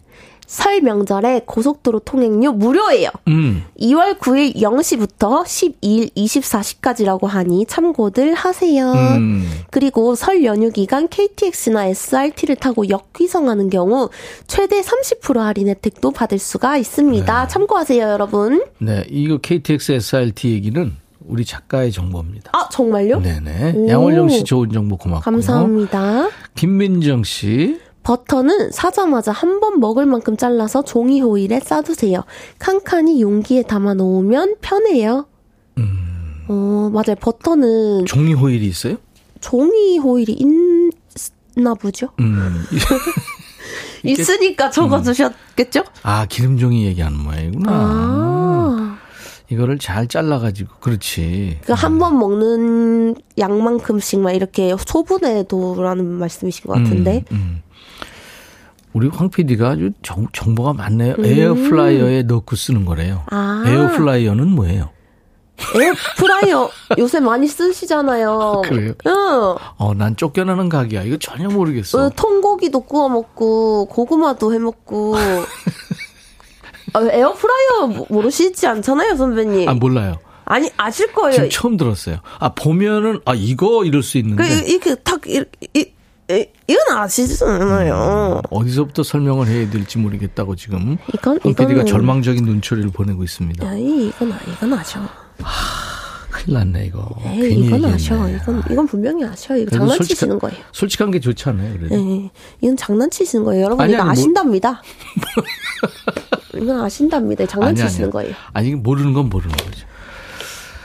설 명절에 고속도로 통행료 무료예요. 음. 2월 9일 0시부터 12일 24시까지라고 하니 참고들 하세요. 음. 그리고 설 연휴 기간 KTX나 SRT를 타고 역귀성하는 경우 최대 30% 할인 혜택도 받을 수가 있습니다. 참고하세요, 여러분. 네, 이거 KTX SRT 얘기는 우리 작가의 정보입니다. 아, 정말요? 네네. 오. 양월령 씨 좋은 정보 고맙고요. 감사합니다. 김민정 씨. 버터는 사자마자 한 번 먹을 만큼 잘라서 종이 호일에 싸두세요. 칸칸이 용기에 담아 놓으면 편해요. 음. 어, 맞아요. 버터는 종이 호일이 있어요? 종이 호일이 있나 보죠? 음. 있으니까 적어 주셨겠죠? 아, 기름종이 얘기하는 모양이구나. 아. 이거를 잘 잘라가지고, 그렇지. 그 한 번 먹는 양만큼씩 막 이렇게 소분해 두라는 말씀이신 것 같은데. 음, 음. 우리 황 PD가 아주 정, 정보가 많네요. 음. 에어플라이어에 넣고 쓰는 거래요. 아. 에어플라이어는 뭐예요? 에어프라이어 요새 많이 쓰시잖아요. 그래요? 응. 어, 난 쫓겨나는 가게야. 이거 전혀 모르겠어. 어, 통고기도 구워 먹고 고구마도 해 먹고. 아, 에어프라이어 모- 모르시지 않잖아요, 선배님. 아, 몰라요. 아니 아실 거예요. 지금 처음 들었어요. 아, 보면은, 아, 이거 이럴 수 있는데. 그 이렇게 탁 이, 이, 이, 이건 아시잖아요. 어디서부터 설명을 해야 될지 모르겠다고 지금 이건 황 PD가 절망적인 눈초리를 보내고 있습니다. 아이 이건 아- 이건 아셔. 큰일 났네 이거. 에이 이건 얘기했네. 아셔. 이건 이건 분명히 아셔. 이거 장난치시는 솔직한- 거예요. 솔직한 게 좋지 않아요? 그래도. 예, 이건 장난치시는 거예요. 여러분 아니, 이거 아니, 뭐- 아신답니다. 이건 아신답니다. 장난치시는 아니, 거예요. 아니 모르는 건 모르는 거죠.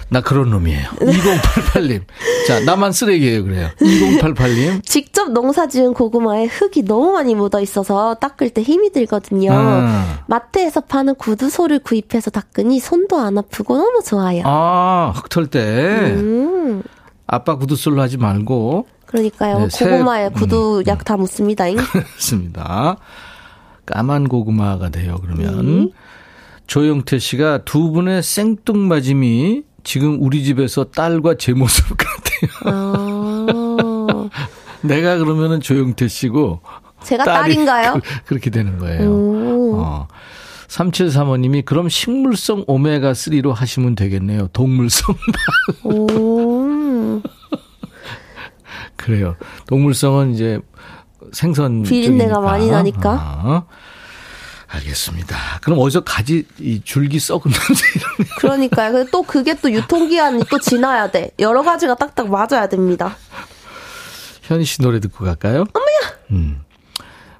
나 그런 놈이에요. 2088님. 자, 나만 쓰레기예요, 그래요. 2088님. 직접 농사 지은 고구마에 흙이 너무 많이 묻어 있어서 닦을 때 힘이 들거든요. 아. 마트에서 파는 구두소를 구입해서 닦으니 손도 안 아프고 너무 좋아요. 아, 흙털 때 음, 아빠 구두솔로 하지 말고 그러니까요. 네, 새- 고구마에 음, 구두 약다 묻습니다. 했습니다. 까만 고구마가 돼요, 그러면. 음. 조영태 씨가 두 분의 생뚱맞음이 지금 우리 집에서 딸과 제 모습 같아요. 아, 내가 그러면은 조영태 씨고 제가 딸인가요? 그, 렇게 되는 거예요. 오. 어. 3735님이 그럼 식물성 오메가3로 하시면 되겠네요. 동물성. 오. 그래요. 동물성은 이제 생선. 비린내가. 많이 나니까. 아, 알겠습니다. 그럼 어디서 가지, 이 줄기 썩은지. 그러니까요. 근데 또 그게 또 유통기한이 또 지나야 돼. 여러 가지가 딱딱 맞아야 됩니다. 현희 씨 노래 듣고 갈까요? 어머야! 음.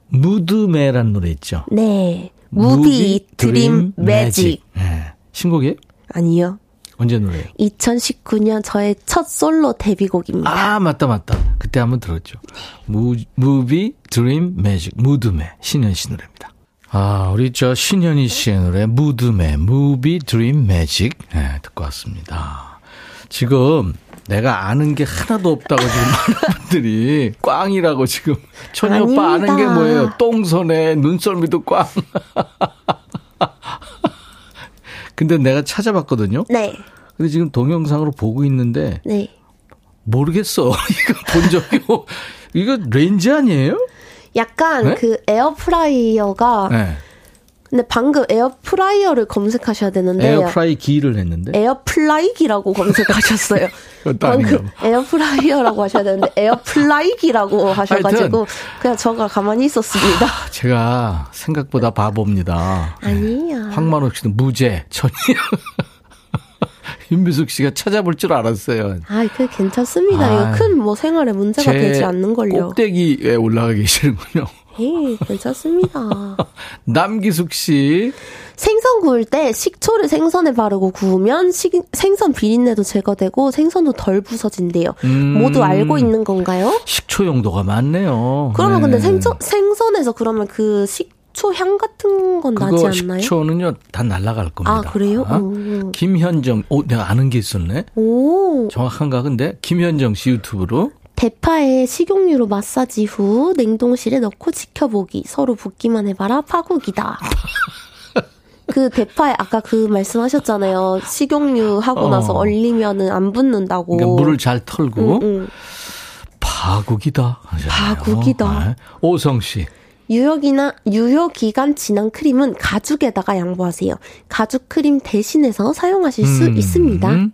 무드매란 노래 있죠. 네. Movie Dream Magic. 네. 신곡이에요? 아니요. 언제 노래요? 2019년 저의 첫 솔로 데뷔곡입니다. 아, 맞다, 맞다. 그때 한번 들었죠. 무, Movie, Dream, Magic, 무드매. 신현 씨 노래입니다. 아, 우리 저 신현희 씨의 노래, 무드매, Movie, Dream, Magic. 네, 듣고 왔습니다. 지금 내가 아는 게 하나도 없다고 지금 많은 분들이 꽝이라고 지금. 천희 오빠 아는 게 뭐예요? 똥손에 눈썰미도 꽝. 근데 내가 찾아봤거든요. 네. 근데 지금 동영상으로 보고 있는데 네. 모르겠어. 이거 본 적이 없. 이거 렌즈 아니에요? 약간 네? 그 에어프라이어가 네. 근데 방금 에어프라이어를 검색하셔야 되는데 에어프라이 기를 했는데. 에어플라이기라고 검색하셨어요. 방금 에어프라이어라고 하셔야 되는데 에어플라이기라고 하셔가지고 그냥 저가 가만히 있었습니다. 제가 생각보다 바보입니다. 아니에요. 황만옥 씨는 무죄, 전이. 윤미숙 씨가 찾아볼 줄 알았어요. 아, 그 괜찮습니다. 아, 이거 큰 뭐 생활에 문제가 되지 않는 걸요. 꼭대기에 올라가 계시는군요. 에이, 괜찮습니다. 남기숙 씨. 생선 구울 때 식초를 생선에 바르고 구우면 식, 생선 비린내도 제거되고 생선도 덜 부서진대요. 음. 모두 알고 있는 건가요? 식초 용도가 많네요. 그러면 네. 근데 생선, 생선에서 그러면 그 식 초향 같은 건 나지 않나요? 식초는요, 다 날아갈 겁니다. 아, 그래요? 어? 오. 김현정, 오, 내가 아는 게 있었네? 오. 정확한가? 근데 김현정 씨 유튜브로 대파에 식용유로 마사지 후 냉동실에 넣고 지켜보기. 서로 붓기만 해봐라. 파국이다. 그 대파에 아까 그 말씀하셨잖아요. 식용유 하고 어. 나서 얼리면은 안 붙는다고. 그러니까 물을 잘 털고 응, 응. 파국이다. 하잖아요. 파국이다. 네. 오성 씨. 유효기나 유효 기간 지난 크림은 가죽에다가 양보하세요. 가죽 크림 대신해서 사용하실 수 음. 있습니다.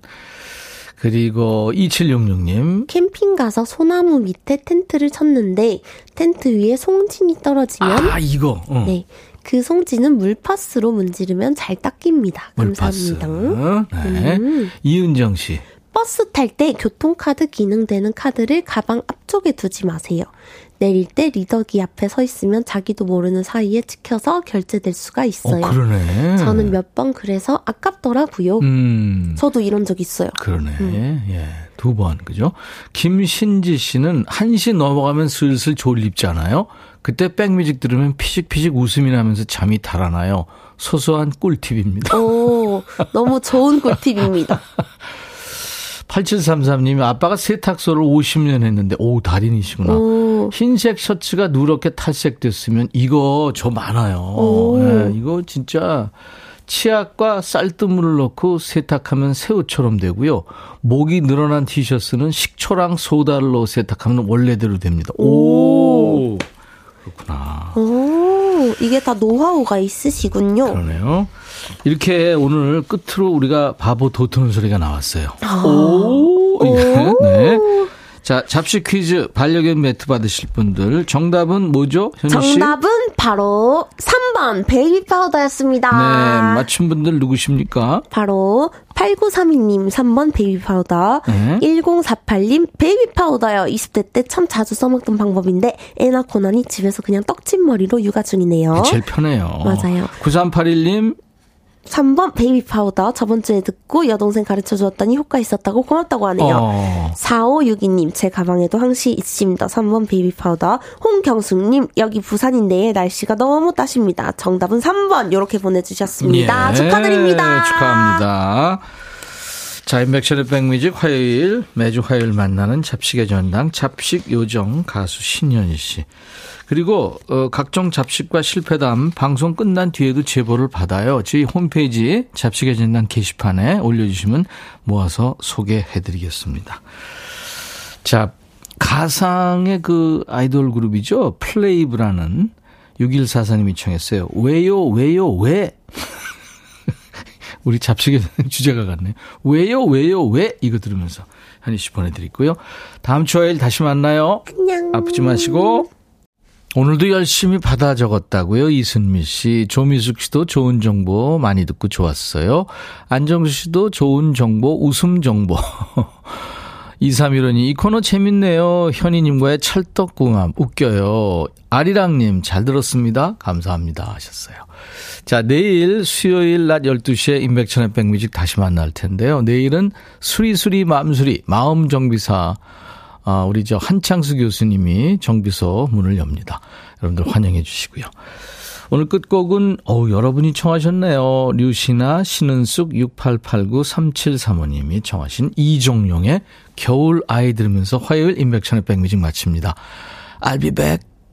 그리고 2766님. 캠핑 가서 소나무 밑에 텐트를 쳤는데 텐트 위에 송진이 떨어지면 아, 이거. 어. 네. 그 송진은 물파스로 문지르면 잘 닦입니다. 물파스. 감사합니다. 네. 음. 이은정 씨. 버스 탈 때 교통카드 기능되는 카드를 가방 앞쪽에 두지 마세요. 내릴 때 리더기 앞에 서 있으면 자기도 모르는 사이에 찍혀서 결제될 수가 어, 있어요. 그러네. 저는 몇 번 그래서 아깝더라고요. 음. 저도 이런 적 있어요. 그러네. 예. 두 번, 그죠? 김신지 씨는 1시 넘어가면 슬슬 졸립잖아요. 그때 백뮤직 들으면 피식피식 웃음이 나면서 잠이 달아나요. 소소한 꿀팁입니다. 오, 너무 좋은 꿀팁입니다. 8733님이 아빠가 세탁소를 50년 했는데, 오, 달인이시구나. 오. 흰색 셔츠가 누렇게 탈색됐으면 이거 저 많아요. 오. 예, 이거 진짜 치약과 쌀뜨물을 넣고 세탁하면 새우처럼 되고요. 목이 늘어난 티셔츠는 식초랑 소다를 넣어 세탁하면 원래대로 됩니다. 오. 그렇구나. 오, 이게 다 노하우가 있으시군요. 그러네요. 이렇게 오늘 끝으로 우리가 바보 도트는 소리가 나왔어요. 아. 오, 예, 네. 자, 잡식 퀴즈 반려견 매트 받으실 분들 정답은 뭐죠? 현희 씨? 정답은 바로 3번 베이비 파우더였습니다. 네, 맞춘 분들 누구십니까? 바로 8932님 3번 베이비 파우더, 네. 1048님 베이비 파우더요. 20대 때 참 자주 써먹던 방법인데 애 낳고 나니 집에서 그냥 떡진 머리로 육아 중이네요. 제일 편해요. 맞아요. 9381님, 3번 베이비 파우더 저번 주에 듣고 여동생 가르쳐 주었더니 효과 있었다고 고맙다고 하네요. 어, 4562님, 제 가방에도 항시 있습니다. 3번 베이비 파우더. 홍경숙님, 여기 부산인데 날씨가 너무 따습니다. 정답은 3번. 요렇게 보내주셨습니다. 예, 축하드립니다. 축하합니다. 자, 임백천의 백뮤직 화요일, 매주 화요일 만나는 잡식의 전당, 잡식 요정 가수 신현희 씨. 그리고, 어, 각종 잡식과 실패담 방송 끝난 뒤에도 제보를 받아요. 저희 홈페이지 잡식의 전당 게시판에 올려주시면 모아서 소개해드리겠습니다. 자, 가상의 그 아이돌 그룹이죠. 플레이브라는 6144님이 청했어요. 왜요, 왜요, 왜? 우리 잡식의 주제가 같네요. 왜요, 왜요, 왜? 이거 들으면서 현희 씨 보내드리고요. 다음 주 화요일 다시 만나요. 안녕. 아프지 마시고. 오늘도 열심히 받아 적었다고요. 이순미 씨, 조미숙 씨도 좋은 정보 많이 듣고 좋았어요. 안정수 씨도 좋은 정보, 웃음 정보. 2315님, 이 코너 재밌네요. 현희님과의 찰떡궁합, 웃겨요. 아리랑님, 잘 들었습니다. 감사합니다. 하셨어요. 자, 내일 수요일 낮 12시에 인백천의 백뮤직 다시 만날 텐데요. 내일은 수리수리 맘수리, 마음정비사, 아, 우리 저 한창수 교수님이 정비소 문을 엽니다. 여러분들 환영해 주시고요. 오늘 끝곡은 어우 여러분이 청하셨네요. 류시나 신은숙 6889-3735님이 청하신 이종용의 겨울 아이 들으면서 화요일 인백천의 백뮤직 마칩니다. I'll be back.